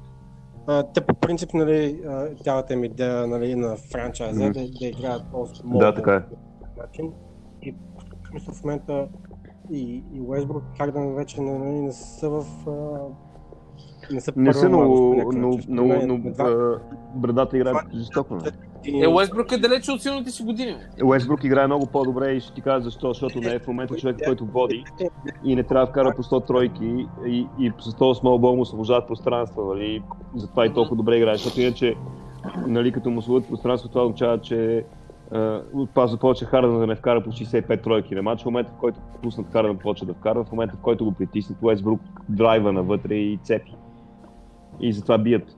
а, те по принцип, нали, цялата им идея нали, на франчайза е Мгм. да, да играят по Да, така е. начин. И в момента и, и Уестбрук, Хардън вече нали, не са в... Не са, Не са, но, но, но, но, брадата играе жестоко. Е, Уестбрук е далече от силните си години. Уестбрук играе много по-добре и ще ти кажа защо, защото не е в момента човек, който води и не трябва да вкара по 100 тройки и, и с този ball му освобождават пространства, нали? Затова и толкова добре играе, защото иначе, нали, като му освободят пространство, това означава, че пазва повече Хардън да не вкара по 65 тройки на матч. В момента, в който пуснат Хардън, почва да вкара, в момента, в който го притиснат, Уестбрук драйва навътре и цепи. И затова бият.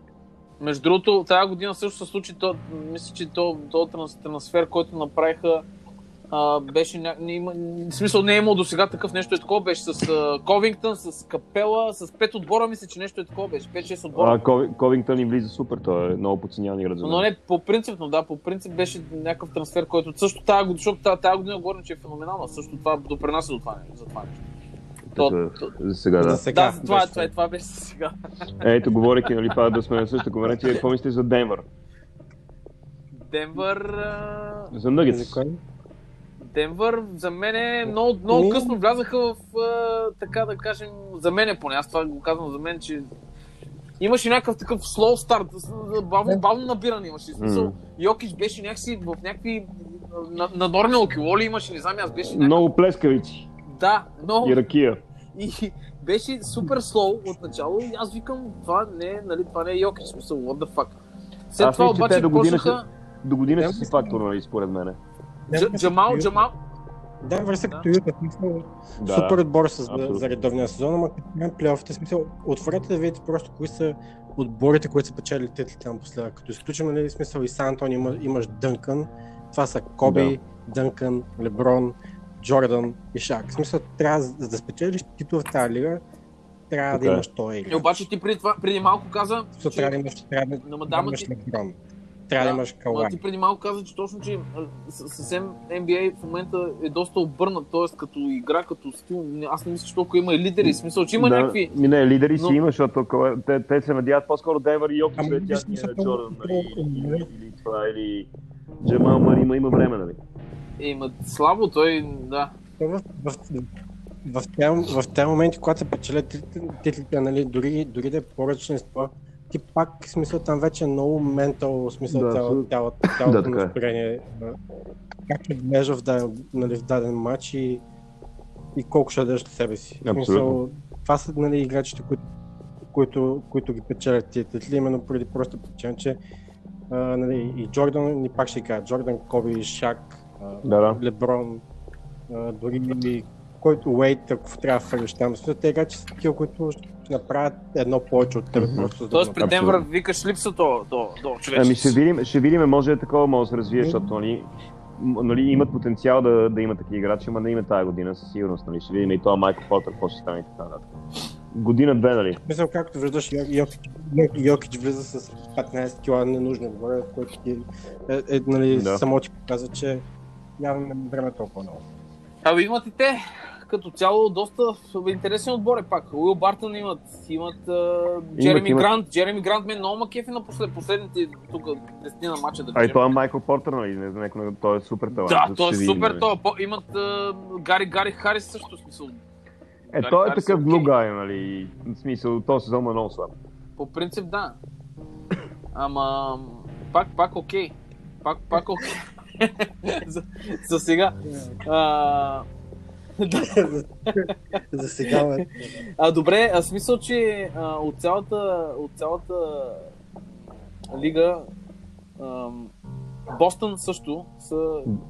Между другото, тази година също се случи, то, мисля, че то, то транс, трансфер, който направиха, а, беше ня... не има, в смисъл не е имал до сега такъв нещо е такова, беше с а, Ковингтън, с Капела, с пет отбора, мисля, че нещо е такова беше, 5-6 отбора. А, Кови- Ковингтън им влиза супер, той е много подценяван играч. Но не, по принцип, но да, по принцип беше някакъв трансфер, който също тази година, защото тази, тази година говорим, че е феноменална, също това допринася до това, за това нещо. То, За сега, да. За сега да, това, беше това, това беше сега. Ето, говорейки, нали, това да сме на същата конференция, какво мислите за Денвър? Денвър... а, За Нъгетс. За? Денвър за мен е много, много Ми- късно влязаха в, а, така да кажем, за мен е поне, аз това го казвам за мен, че имаше някакъв такъв slow старт, бавно, бавно набиране имаше. Смисъл, М. Йокич беше някакси в някакви на- надорни окилоли имаше, не знам, аз беше някакъв... Много плескавици Да, много. и ракия. И беше супер слоу от начало и аз викам, това не е, нали, това не е Йокич, смисъл, what the fuck. След Аз това мисля, че обаче те до година почнаха... До година Да, си фактор, нали, според мене. Дж- Джамал, Джамал, Да. като Юта, смисъл, Да. супер отбор с, абсолютно. за редовния сезон, ама като плейофите, смисъл, отворете да видите просто кои са отборите, които са печели титлите напоследък. Като изключим, нали, смисъл и Сан Антони има, имаш Дънкън, това са Коби, Дънкън, Леброн, Джордан и Шак. В смисъл, трябва за да спечелиш титул в тази лига, трябва Така да е. имаш и играч. обаче ти преди, това, преди малко каза, В смисъл, трябва да имаш, трябва да, Но, да да, ма имаш ти- Леброн. Трябва да, Да, имаш Ма Калай. ти преди малко каза, че точно, че съвсем NBA в момента е доста обърнат, т.е. като игра, като стил. Аз не мисля, че толкова има и лидери. В смисъл, че има да, някакви... Ми не, лидери Но- си има, защото те, те се надяват по-скоро Денвър и Йокич виж, тях мисля, е Джордан, нали, или, или това, или Джамал Мари, има, има време, нали. Е, ма, слабо, той, да. В, в, в, в, тези, в тези моменти, когато се печелят титлите, нали, дори, дори да е поръчен с това, ти пак, в смисъл, там вече е много ментал, в смисъл, Да, цяло, цяло, цялото е. настроение. Как ще влежа в даден, нали, в даден матч и, и колко ще дадеш от себе си. Смисъл, това са нали, играчите, които, които, които ги печелят тия титли, именно преди просто причина, че а, нали, и Джордан, ни пак ще кажа, Джордан, Коби, Шак, Да, да. Леброн, а, дори който Уейт, ако трябва да там, смисъл, те играчи са такива, които ще направят едно повече от теб, да Тоест при. Денвър викаш липса то, то, то човек. Ами ще видим, ще видим, може да е такова, може да се развие, защото нали, нали, имат потенциал да, да има такива играчи, ама не има тази година със сигурност. Нали. Ще видим и това Майкъл Потър, какво ще стане и така нататък. Година-две, нали? Мисля, както виждаш, Йо- Йокич, влиза с 15 кила ненужно отгоре, което ти, е, е, нали, Да. само ти показва, че явно не време толкова много. Ами имат и те. Като цяло доста интересен отбор е пак. Уил Бартън имат, имат а, Джереми имат. Грант. Джереми Грант мен много ма кефи на послед, последните тук 10 на матча да А и това е Майкъл Портер, нали? Не знам, някой- той е супер талант. Да, той е супер. нали. Той, по- имат а, Гари Гари Харис също смисъл. Е, Гари той е Харис такъв окей. глуп гай, нали? В смисъл, този сезон е много слаб. По принцип да. Ама пак, пак окей. Пак, пак окей. За, за сега. А, За сега, бе. А, добре, а смисъл, че а, от, цялата, от цялата лига ам, Бостън също са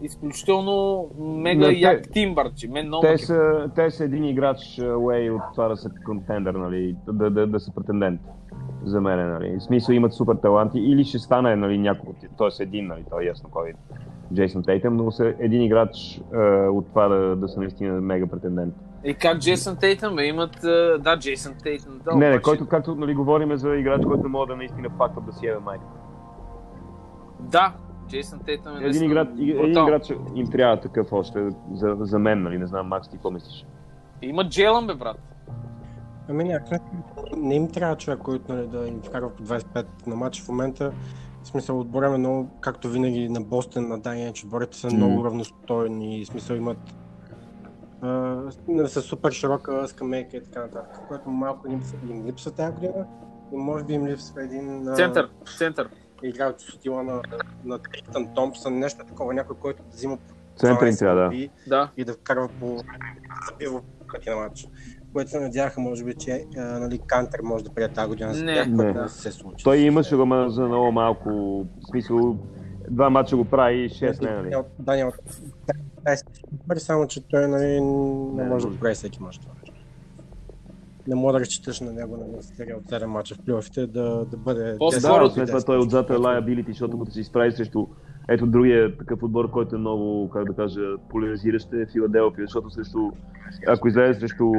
изключително мега те- як тим, барче. Мен много Те са, те са един играч уей от това да са контендър, нали? Да, да, да са претендент за мен, нали? В смисъл имат супер таланти или ще стане, нали, няколко, т.е. един, нали, то е ясно кой е Джейсън Тейтъм, но са един играч е, от това да, да са наистина мега претендент. И как Джейсън Тейтъм, бе, имат... а, Да, Джейсън Тейтъм. Да, не, не, който, както нали, говорим за играч, който може да наистина факта да си ева майка. Да, Джейсън Тейтъм е Един наистина играч, един играч им трябва такъв още за, за мен, нали, не знам, Макс, ти какво мислиш? Има Джейлън, бе, брат. Ами някак не им трябва човек, който нали, да им вкарва по 25 на матч в момента. В смисъл отбора е много, както винаги на Бостън, на Дания, че отборите са М. много равностойни, в смисъл имат а, са супер широка скамейка и така нататък, което малко им, им липсва тази година. И може би им липсва един Център, център. играч от стила на, на Триптън Томпсън, нещо такова, някой, който да взима по Център им 12 трябва, да. Борби Да. и да вкарва по забива пъти на матч. Което се надяваха, може би, че а, нали, Кантер може да приеде тази година. Не. Не, Не. което не се случи. Той имаше го ма за много малко, в смисъл, два мача го прави и 6 не, нали? Даниел- да, само че той нали, не Не, може да прави всеки мач това. Не мога да разчиташ на него на серия от 7 мача в плейофите да, да бъде По-скоро Да, след това той отзад е liability, защото като се изправи срещу ето другия такъв отбор, който е много, как да кажа, поляризиращ е Филаделфия, защото срещу, ако излезе срещу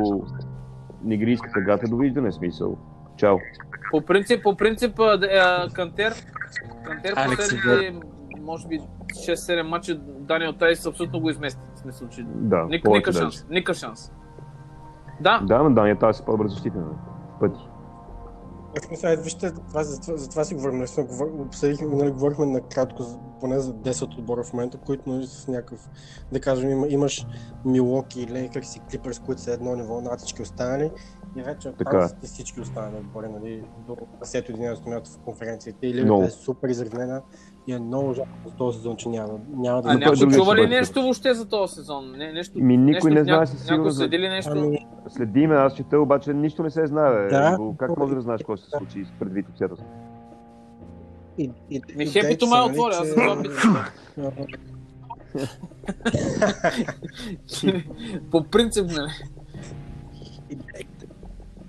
негрийската гата, довиждане смисъл. Чао. По принцип, по принцип, Кантер, Кантер последните, може би 6-7 мача Даниел Тайс абсолютно го измести. В смисъл, че Да, ник, повече ника даже. шанс. Ника шанс. Да, Да, но Дания тази е по-добър защитен. Пъти. Вижте, това, за, това, за това си говорим. Наистина, говор, обсъдихме, нали, говорихме накратко, поне за 10 отбора в момента, които нали, с някакъв, да кажем, има, имаш Милоки, Лейкърс и Клиперс, които са едно ниво над всички останали. И вече Така там е. всички останали отбори, нали, до 10-11 място в конференцията. И Лигата Много. е супер изравнена и е много жалко за този сезон, че няма, няма да а някой чува ли нещо въобще за този сезон? Не, нещо, Ми, никой нещо, не знае със Някой сигурност. следи ли нещо? Ами, Следиме, аз чета, обаче нищо не се знае. бе. Да. Как може да знаеш какво се случи предвид обстоятелствата? и, и, Ми хепито ме отворя, аз за това питам. По принцип, нали?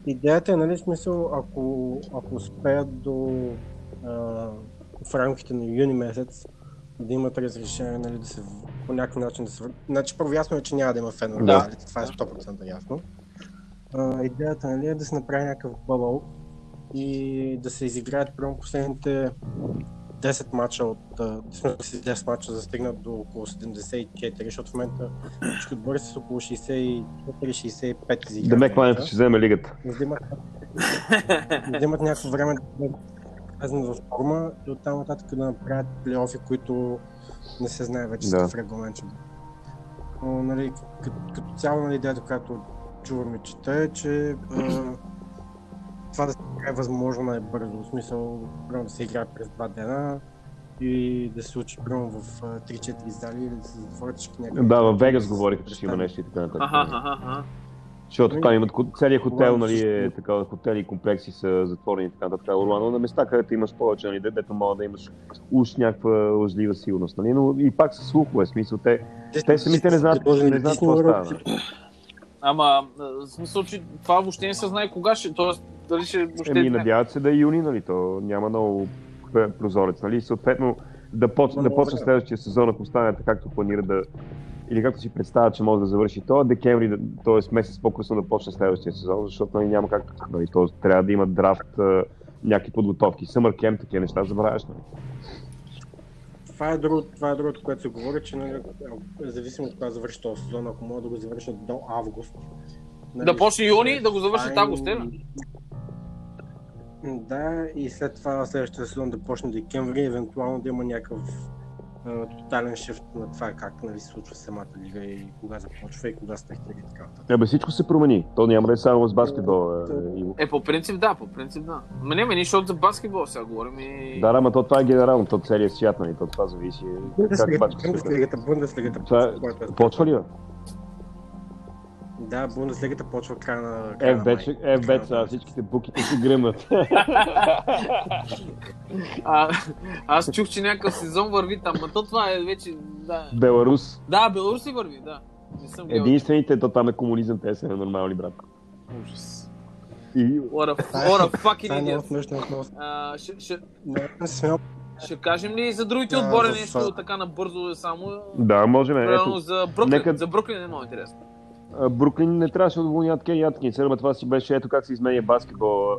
Идеята е, нали, смисъл, ако, ако успеят до а, в рамките на юни месец да имат разрешение, нали, да се по някакъв начин да се вър- Значи първо ясно е, че няма да има фенове, Да. нали, това е 100% ясно. А, идеята нали, е да се направи някакъв бъбъл и да се изиграят прямо последните 10 мача от а, в смисъл, 10 мача да стигнат до около 74, защото в момента всички отбори са с около 64-65 изиграни. Демек Лайнс ще вземе лигата. взимат, взимат някакво време да влезнат в форма и оттам нататък да направят плейофи, които не се знае вече Да. в регламент. Но, нали, като, като цяло нали, идеята, която чувам и чета е, че а, това да се прави възможно най-бързо. В смисъл, примерно да се играе през два дена и да се случи примерно в а, 3-4 зали или да се затворят всички някакви... Да, във Вегас говориха, че ще има нещо и така нататък. Аха, аха, аха. Защото там имат целият хотел, Орландо нали, е така, хотели и комплекси са затворени и така нататък. Орландо на места, където имаш повече, нали, дето мога да имаш уж някаква лъжлива сигурност, нали, но и пак са слухове, смисъл те, те самите не знаят, не знаят какво става. нали. Ама, в смисъл, че това въобще не се знае кога ще, т.е. дали ще въобще... Еми, надяват се да е юни, нали, то няма много прозорец, нали, съответно да, поч... да почне следващия сезон, ако стане така, както планира да, или както си представя, че може да завърши то, декември, т.е. месец по-късно да почне следващия сезон, защото нали, няма как, нали, то, трябва да има драфт, някакви подготовки, съмър кемп, такива неща, забравяш, нали. Това е, друго, това е другото, което се говори, че нали, зависимо от кога завърши този сезон, ако могат да го завършат до август. нали, Да почне юни, да го завършат файн. август, е? Да, и след това следващия сезон да почне декември, евентуално да има някакъв тотален шифт на това как нали, се случва самата лига и кога започва и кога стартира и така. Абе, всичко се промени. То няма да е само с баскетбол. е, Иво. Е, по принцип да, по принцип да. Ма не, ме, защото за баскетбол сега говорим и... Да, да, ма то това е генерално, то целият свят, нали, то това зависи. Бундеслигата, Бундеслигата, е- почва ли, бе? Да, Бундеслигата почва края на... края Е, вече, е, вече, а, всичките буките си гръмнат. А, аз чух, че някакъв сезон върви там, но то това е вече... Да, Беларус. да Беларус си върви, да. Не съм. Единствените, то там е комунизъм, те са ненормални, брат. Ужас. И What a, what a fucking е idiot. А, ще, ще, ще кажем ли за другите отбори нещо така набързо само? да, може ме. Примерно Ето, за Бруклин. нека- За Бруклин е много интересно. Бруклин не трябваше да уволнят Кени Аткинс, ама това си беше ето как се изменя баскетбола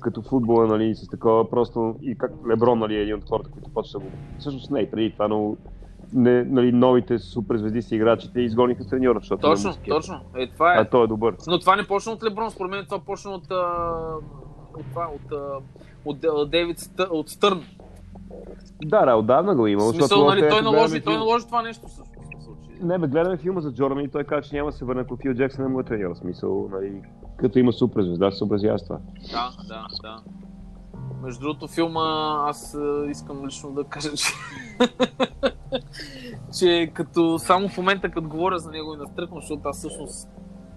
като футбола, нали, с такова просто и как Леброн, нали, е един от хората, които почва да го... Всъщност не, преди това, но не, нали, новите суперзвезди си играчите изгониха треньора, защото Точно, скеф. точно. Е, това е. А той е добър. Но това не почна от Леброн, според мен това почна от, от, това, от, от, от Дейвид Стър, от Стърн. Да, да, отдавна го е В има. смисъл, нали, той наложи, той наложи това нещо също. Не, бе, гледаме филма за Джордан и той каза, че няма да се върне, ако Фил Джексън не му е треньор. В смисъл, нали, като има суперзвезда, се съобразява с това. Да, да, да. Между другото, филма аз а, искам лично да кажа, че, че като само в момента, като говоря за него и настръхвам, защото аз всъщност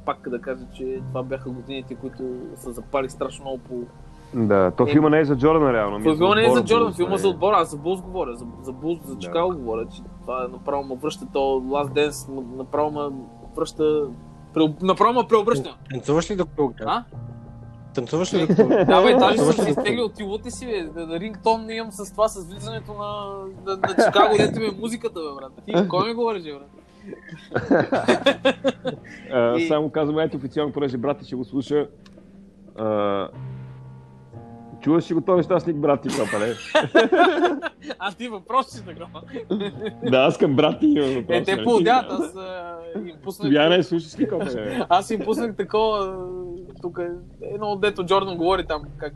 пак да кажа, че това бяха годините, които се запалих страшно много по... Да, то Е, филма не е за Джордан реално. е Филма не е за Джордан, филма нали. за отбора, аз за Булс говоря, за, за Булс, за Да. Чикаго говоря, че това направо ме връща, то Last Dance направо ме връща, преоб- направо ме преобръща. Танцуваш ли докато А? Танцуваш ли докато Да, бе, даже съм се изтеглил от тилоте си, бе. Да, рингтон имам с това, с влизането на, на, на Чикаго, дето ми е музиката, бе, брат. Ти, кой ми говориш, бе, брат? А, И- Само казвам, ето официално, понеже брат ти ще го слуша. А, чуваш ли го този нещастник, брат ти, копале? А ти въпрос си такова. да, аз към брат ти имам въпрос. Е, те поудят, аз а, им пуснах... Стояне, слушаш ли, копале? Аз им пуснах такова, тук е едно дето Джордан говори там, как...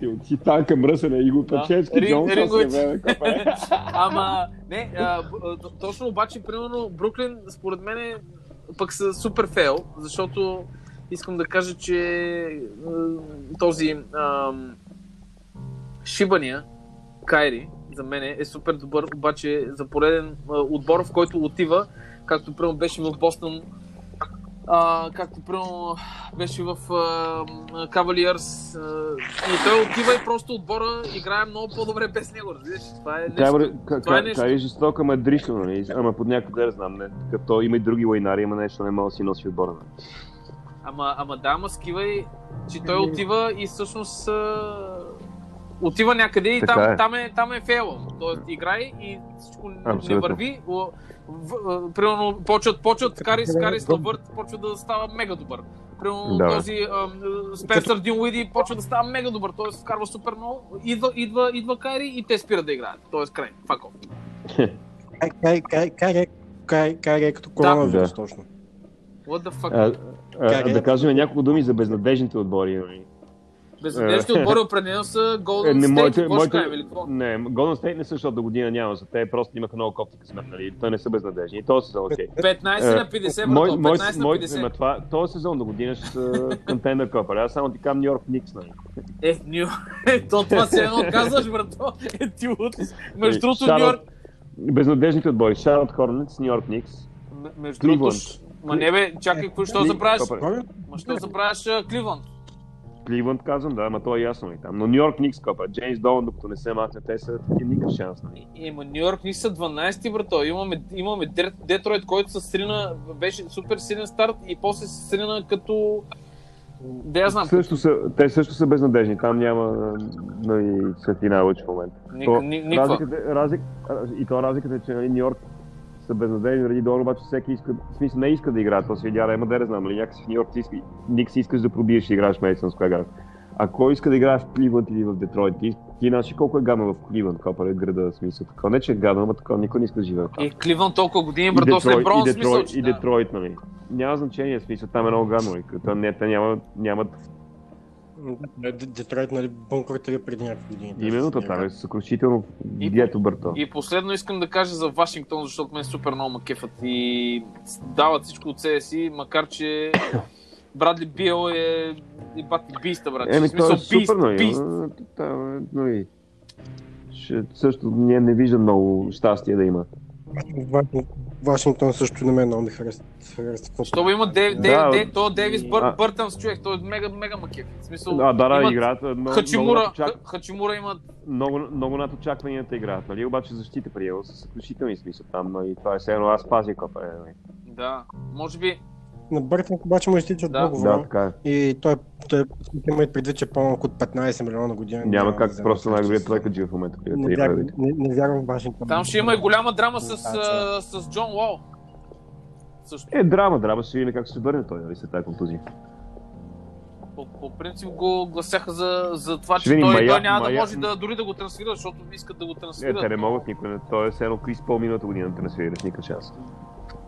Ти от хитанка мръсене и го Да. Се ринговете. бе, копале. Ама, не, а, точно обаче, примерно, Бруклин, според мен, е, пък са супер фейл, защото искам да кажа, че този ам, Шибания, Кайри, за мен е супер добър, обаче за пореден а, отбор, в който отива, както примерно беше в Бостон, а, както примерно беше в Кавалиърс и той отива и просто отбора играе много по-добре без него, разбираш? Това е нещо. Кайри, това е нещо. Кайри жестоко, ама дришло, нали? Ама под не знам, не. Като има и други лайнари, има нещо, не мога да си носи отбора. нали? Ама, ама да, ама скивай, че той отива и всъщност а, отива някъде и Така там, е. там, е, там е фейла. Тоест играй и всичко не- не Абсолютно. върви. В, в, а, примерно почват, почват Карис, Карис Лавърт почва да става мега добър. Примерно Да. този Спенсър Динуиди почва да става мега добър, т.е. вкарва супер много. Идва, идва, идва Кайри и те спират да играят. Тоест край, fuck off. Кай, кай, кай, кай, кай, кай, кай, като коронавирус, Да. точно. What the fuck? А, Как е? да кажем няколко думи за безнадежните отбори. Нали? Безнадежните отбори определено са Е, Golden не, State. моите, Какво ще кажем, моите, какво? не, Golden State не са, защото до година няма. За те просто имаха много кофти късмет, нали? Те не са безнадежни. И този сезон, окей. 15 на 50, Мой, брато, мой, 15 на мой, 50. ма това, този сезон до година ще са контендър копа. Аз само ти казвам Нью Йорк Никс, нали? Е, Нью... Е, то това си едно казваш, брато. Е, ти лут. Между Е, другото, Нью Йорк... Безнадежните отбори. Шарлот Хорнетс, Нью Йорк Никс. Между другото... Ма не бе, чакай, какво ще забравяш? Ма ще забравяш Кливланд. Кливънд казвам, да, ама то е ясно. Нали, там. Но Нью Йорк Никс копа. Джеймс Долан, докато не се махне, те са им никакъв шанс. Нали. Ема Нью Йорк ни са 12-ти, брато. Имаме, имаме Детройт, който се срина, беше супер силен старт и после се срина като... Да я знам. Също са, те също са безнадежни. Там няма нали, светлина лъч в момента. Ник- То, ни- никва. разликата, е- разлик, и то разликата е, че нали, Нью Йорк са безнадежни заради долу, обаче всеки иска, в смисъл не иска да играе, то се видя, има да не знам, нали, някакси в Нью Йорк си Никс искаш да пробиеш и играеш Madison Square Garden. А кой иска да играе в Кливънд или в Детройт? Ти, ти знаеш ли колко е гадно в Кливънд, копа е града, в смисъл така. Не, че е гадно, ама така никой не иска да живее. И Кливън толкова години, И брато, с Детройт, Леброн, и смисъл, Детройт, и да. Детройт, нали. Няма значение, в смисъл там е много гадно, нали. Като не, те няма, нямат Детройт, нали, бункъртери преди някакви години. Именно там е съкрушително И- дието бърто. И последно искам да кажа за Вашингтон, защото мен супер много кефат и дават всичко от себе си, макар че Брадли Бил е и бати биста, брат. Еми, смисъл, е супер, нали? бист. но, е, но и... Ще, също не, не виждам много щастие да има. Вашингтон- също на мен много ми харесва. Защото има Дев, Да, Дев, Дев, то Дейвис Бър, а- Бъртънс човек, той е мега, мега макеф. В смисъл, А, да, да, имат играят. Много, много, Хачимура, очак... Ха- Хачимура има много, много над очакванията играят, нали? Обаче защита приема са съкрушителни смисъл там, нали? Това е все едно аз пазя копа. Е, нали? Да, може би, На Бъртън обаче му изтича Да. договор. Да, така е. И той, той има и предвид, че е по-малко от 15 милиона на година. Няма да как вземе просто най-добрият тройка джи в момента. Не, вярвам, има. не, не вярвам в Вашингтон. там ще има и голяма драма с, Да, а, с Джон Уол. Също. Е, драма, драма, ще видим как ще се върне той, нали, след тази контузия. По, по принцип го гласяха за, за това, Ще че той, Мая- той няма да Мая- може да, дори да го трансферира, защото искат да го Е, трансферират. те не могат никой, не. той е все едно Крис Пол миналата година да трансферира с никакъв шанс.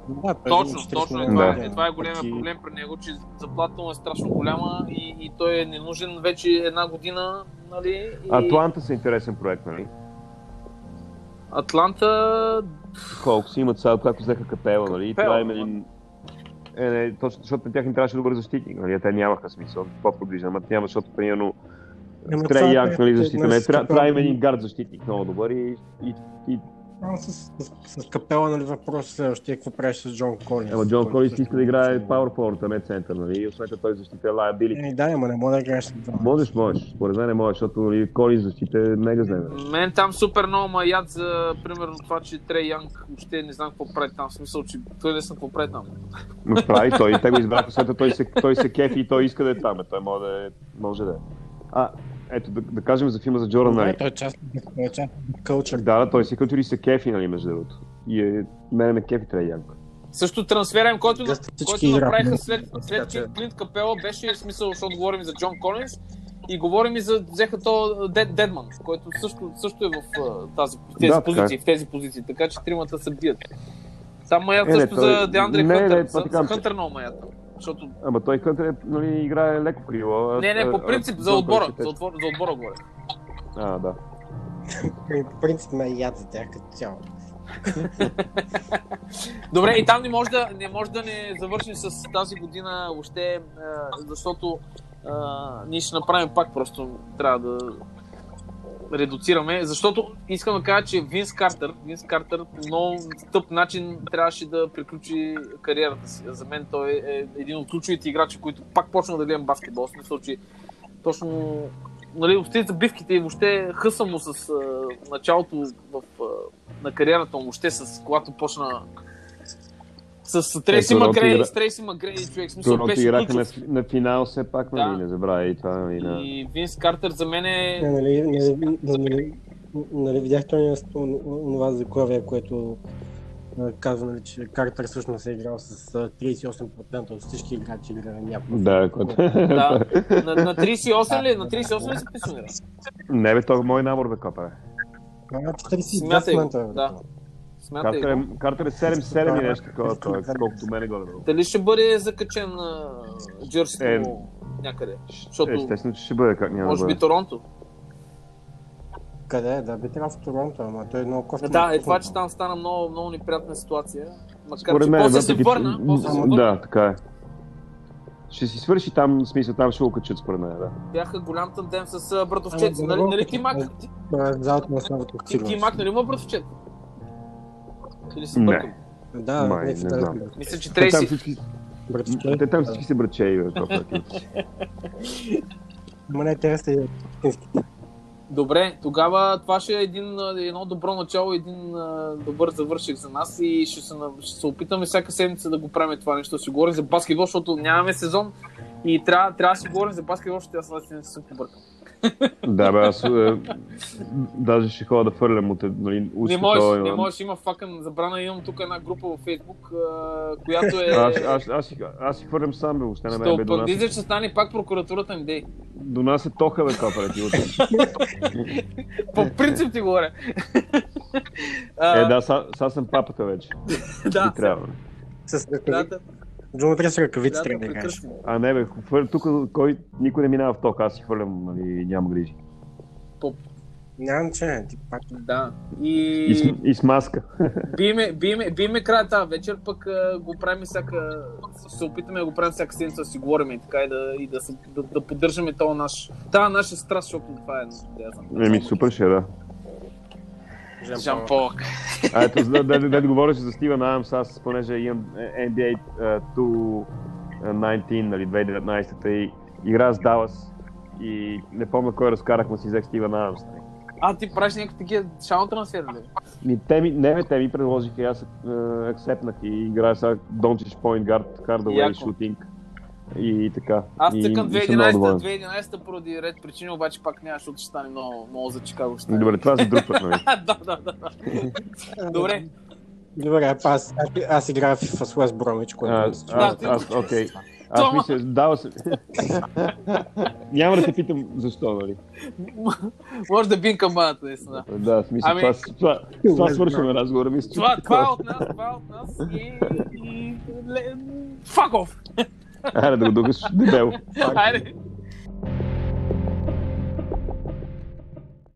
Да, Точно, взема 40 точно. Е, това, Да. е, това е големия Пък проблем при него, че заплатата му е страшно голяма и, и той е ненужен вече една година. Нали, и... Атланта са интересен проект, нали? Атланта... Колко си имат сега, както взеха капела, нали? Капела, това има един... Е, не, точно, защото на тях им трябваше добър защитник, нали? Те нямаха смисъл. По-подвижен, ама няма, защото примерно това Трей е- Янг, нали, е- защита. е- трябва, има един гард защитник много добър и, и, и А, С, с, с капела, нали, въпрос следващия, какво правиш с Джон Колинс? Ама Джон Колинс иска да играе power forward, а не център, нали? И освен това той защита liability. Еми да, ама не мога да играеш с два. Можеш, можеш. Според мен не можеш, защото нали, Колинс защита е мега зле. Мен там супер много ма яд за, примерно, това, че Трей Янг въобще не знам какво прави там. В смисъл, че той не знам какво прави там. Но прави той, те го избраха, след това той се, той се кефи и той иска да е там. Е, Той може да е, може да е. А, ето, да, да кажем за филма за Джордан Да, Найт. той е част от кълчър. Да, да, той си като ли се кефи, нали, между другото. И е, мене ме кефи Трей Янг. Също трансфера им, който, който направиха след, след че- Клинт Капела, беше в смисъл, защото говорим за Джон Колинс и говорим и за взеха то Дед, Дедман, който също, също е в тази, в тези Да, е. позиции, в тези позиции, така че тримата се бият. Там маят Е, не, също той- за Деандре не, Хънтър, не, за, това за така, че- Хънтър много маят. Защото... Ама той Кънтър е, нали, играе леко крило. Не, не, по а- принцип, за отбора, за, отбор, за отбора говоря. А, да. По принцип ме яд за тях като цяло. Добре, и там не може да не, може да не завършим с тази година въобще, а, защото а, ние ще направим пак, просто трябва да редуцираме, защото искам да кажа, че Винс Картер, Винс Картер по много тъп начин трябваше да приключи кариерата си. За мен той е един от ключовите играчи, които пак почна да гледам баскетбол. В смисъл, че точно нали, общите бивките и въобще хъса му с а, началото в, а, на кариерата му, въобще с когато почна с Трейси Е, Торонто Макрей, с Трейси Макрей, човек, смисъл Торонто беше играха на, на финал все пак, нали, Да. не забравяй и това, нали, на... И Винс Картер за мен Не, е... нали, нали, нали, нали видяхте онова заглавие, което казва, нали, че Картер всъщност е играл с а, 38% от всички играчи играли някога. Да, което... Да, на, на 38 ли? На 38 ли се пенсионира? Не бе, той е мой набор бе, копа. бе. А, 42 Смятай да. Смятай Картер е, Картер е 7-7 и нещо такова, той е колкото мене горе. Дали ще бъде закачен на джерсито Е, му някъде? Защото Естествено, че ще бъде, как няма може би. Торонто. Къде е? Да, би трябвало в Торонто, ама той е много кофти. Да, е това, че там стана много, много неприятна ситуация. Макар, Според че мен, после се върна, после се върна. Да, така е. Ще си свърши там, в смисъл, там ще го качат според мен, да. Бяха голям тандем с. Ама, Нали, нали ти мак? Ти, на славата ти, ти мак, нали има братовчет? Или се Не. бъркам? Да, Май, не да, знам. Мисля, че Те там Трейси... всички, братовчет. те там всички са брачеи, бе, това пък. Ма не, те са истинските. Добре, тогава това ще е един, едно добро начало, един а, добър завършек за нас и ще се, ще се опитаме всяка седмица да го правим това нещо, да си говорим за баскетбол, защото нямаме сезон и трябва, трябва да си говорим за баскетбол, защото аз наистина не съм побъркал. Да, бе, аз е, даже ще ходя да фърлям от нали, Не можеш, това не имам. можеш, има факън забрана. Имам тук една група във Фейсбук, а, която е... Аз, аз, аз, си- аз си хвърлям сам, бе, въобще не ме бе, нас, Дизел ще стане пак прокуратурата ми дей. до нас е тоха, бе, това. По принцип ти говоря. Е, да, са съм папата вече. да, трябва. С да, ръкави. да, Джо, утре с ръкавици да, трябва да прекъсвам. А не, бе, тук кой, никой не минава в ток, аз си хвърлям, нали, няма грижи. По- Няма значение, ти пак. Да. И, с, И и с маска. биеме, биеме, биеме края тази вечер, пък а, го правим всяка... Се опитаме да го правим всяка седмица, да си говорим и така и да, и да, се, да, да поддържаме този наш... Тази наша страст, защото това е... Да. Еми, супер ще е, да. Жан Пол. А ето, да, да, да, да говориш за Стивен Адамс, аз понеже имам NBA uh, 219, нали, 2019-та и игра с Далас и не помня кой разкарах, но си взех Стивен Адамс. нали. А, ти правиш някакви такива шаун трансфери ли? Ми, те ми, не, бе, те ми предложиха и аз uh, акцепнах и играя сега Дончич Point Guard, Hardaway. Shooting и така. Аз цъкам и съм много 2011-та, доволен. 2011-та поради ред причини, обаче пак няма, защото ще стане много, много за Чикаго. Ще стане. Добре, това за друг път, нали? да, да, да. да. Добре. Добре, аз, аз, аз играя в с Уест Бромич, което А, мисля, че- аз, аз, окей. Аз Тома. мисля, дава се... Няма да те питам защо, нали? Може да бин камбаната, наистина. Да, в смисъл, Ами- това, това, това свършваме разговора. Мисля, че Това, това е от нас, това е от нас и... и... Fuck off! Айде да го докаш дебел. Хайде!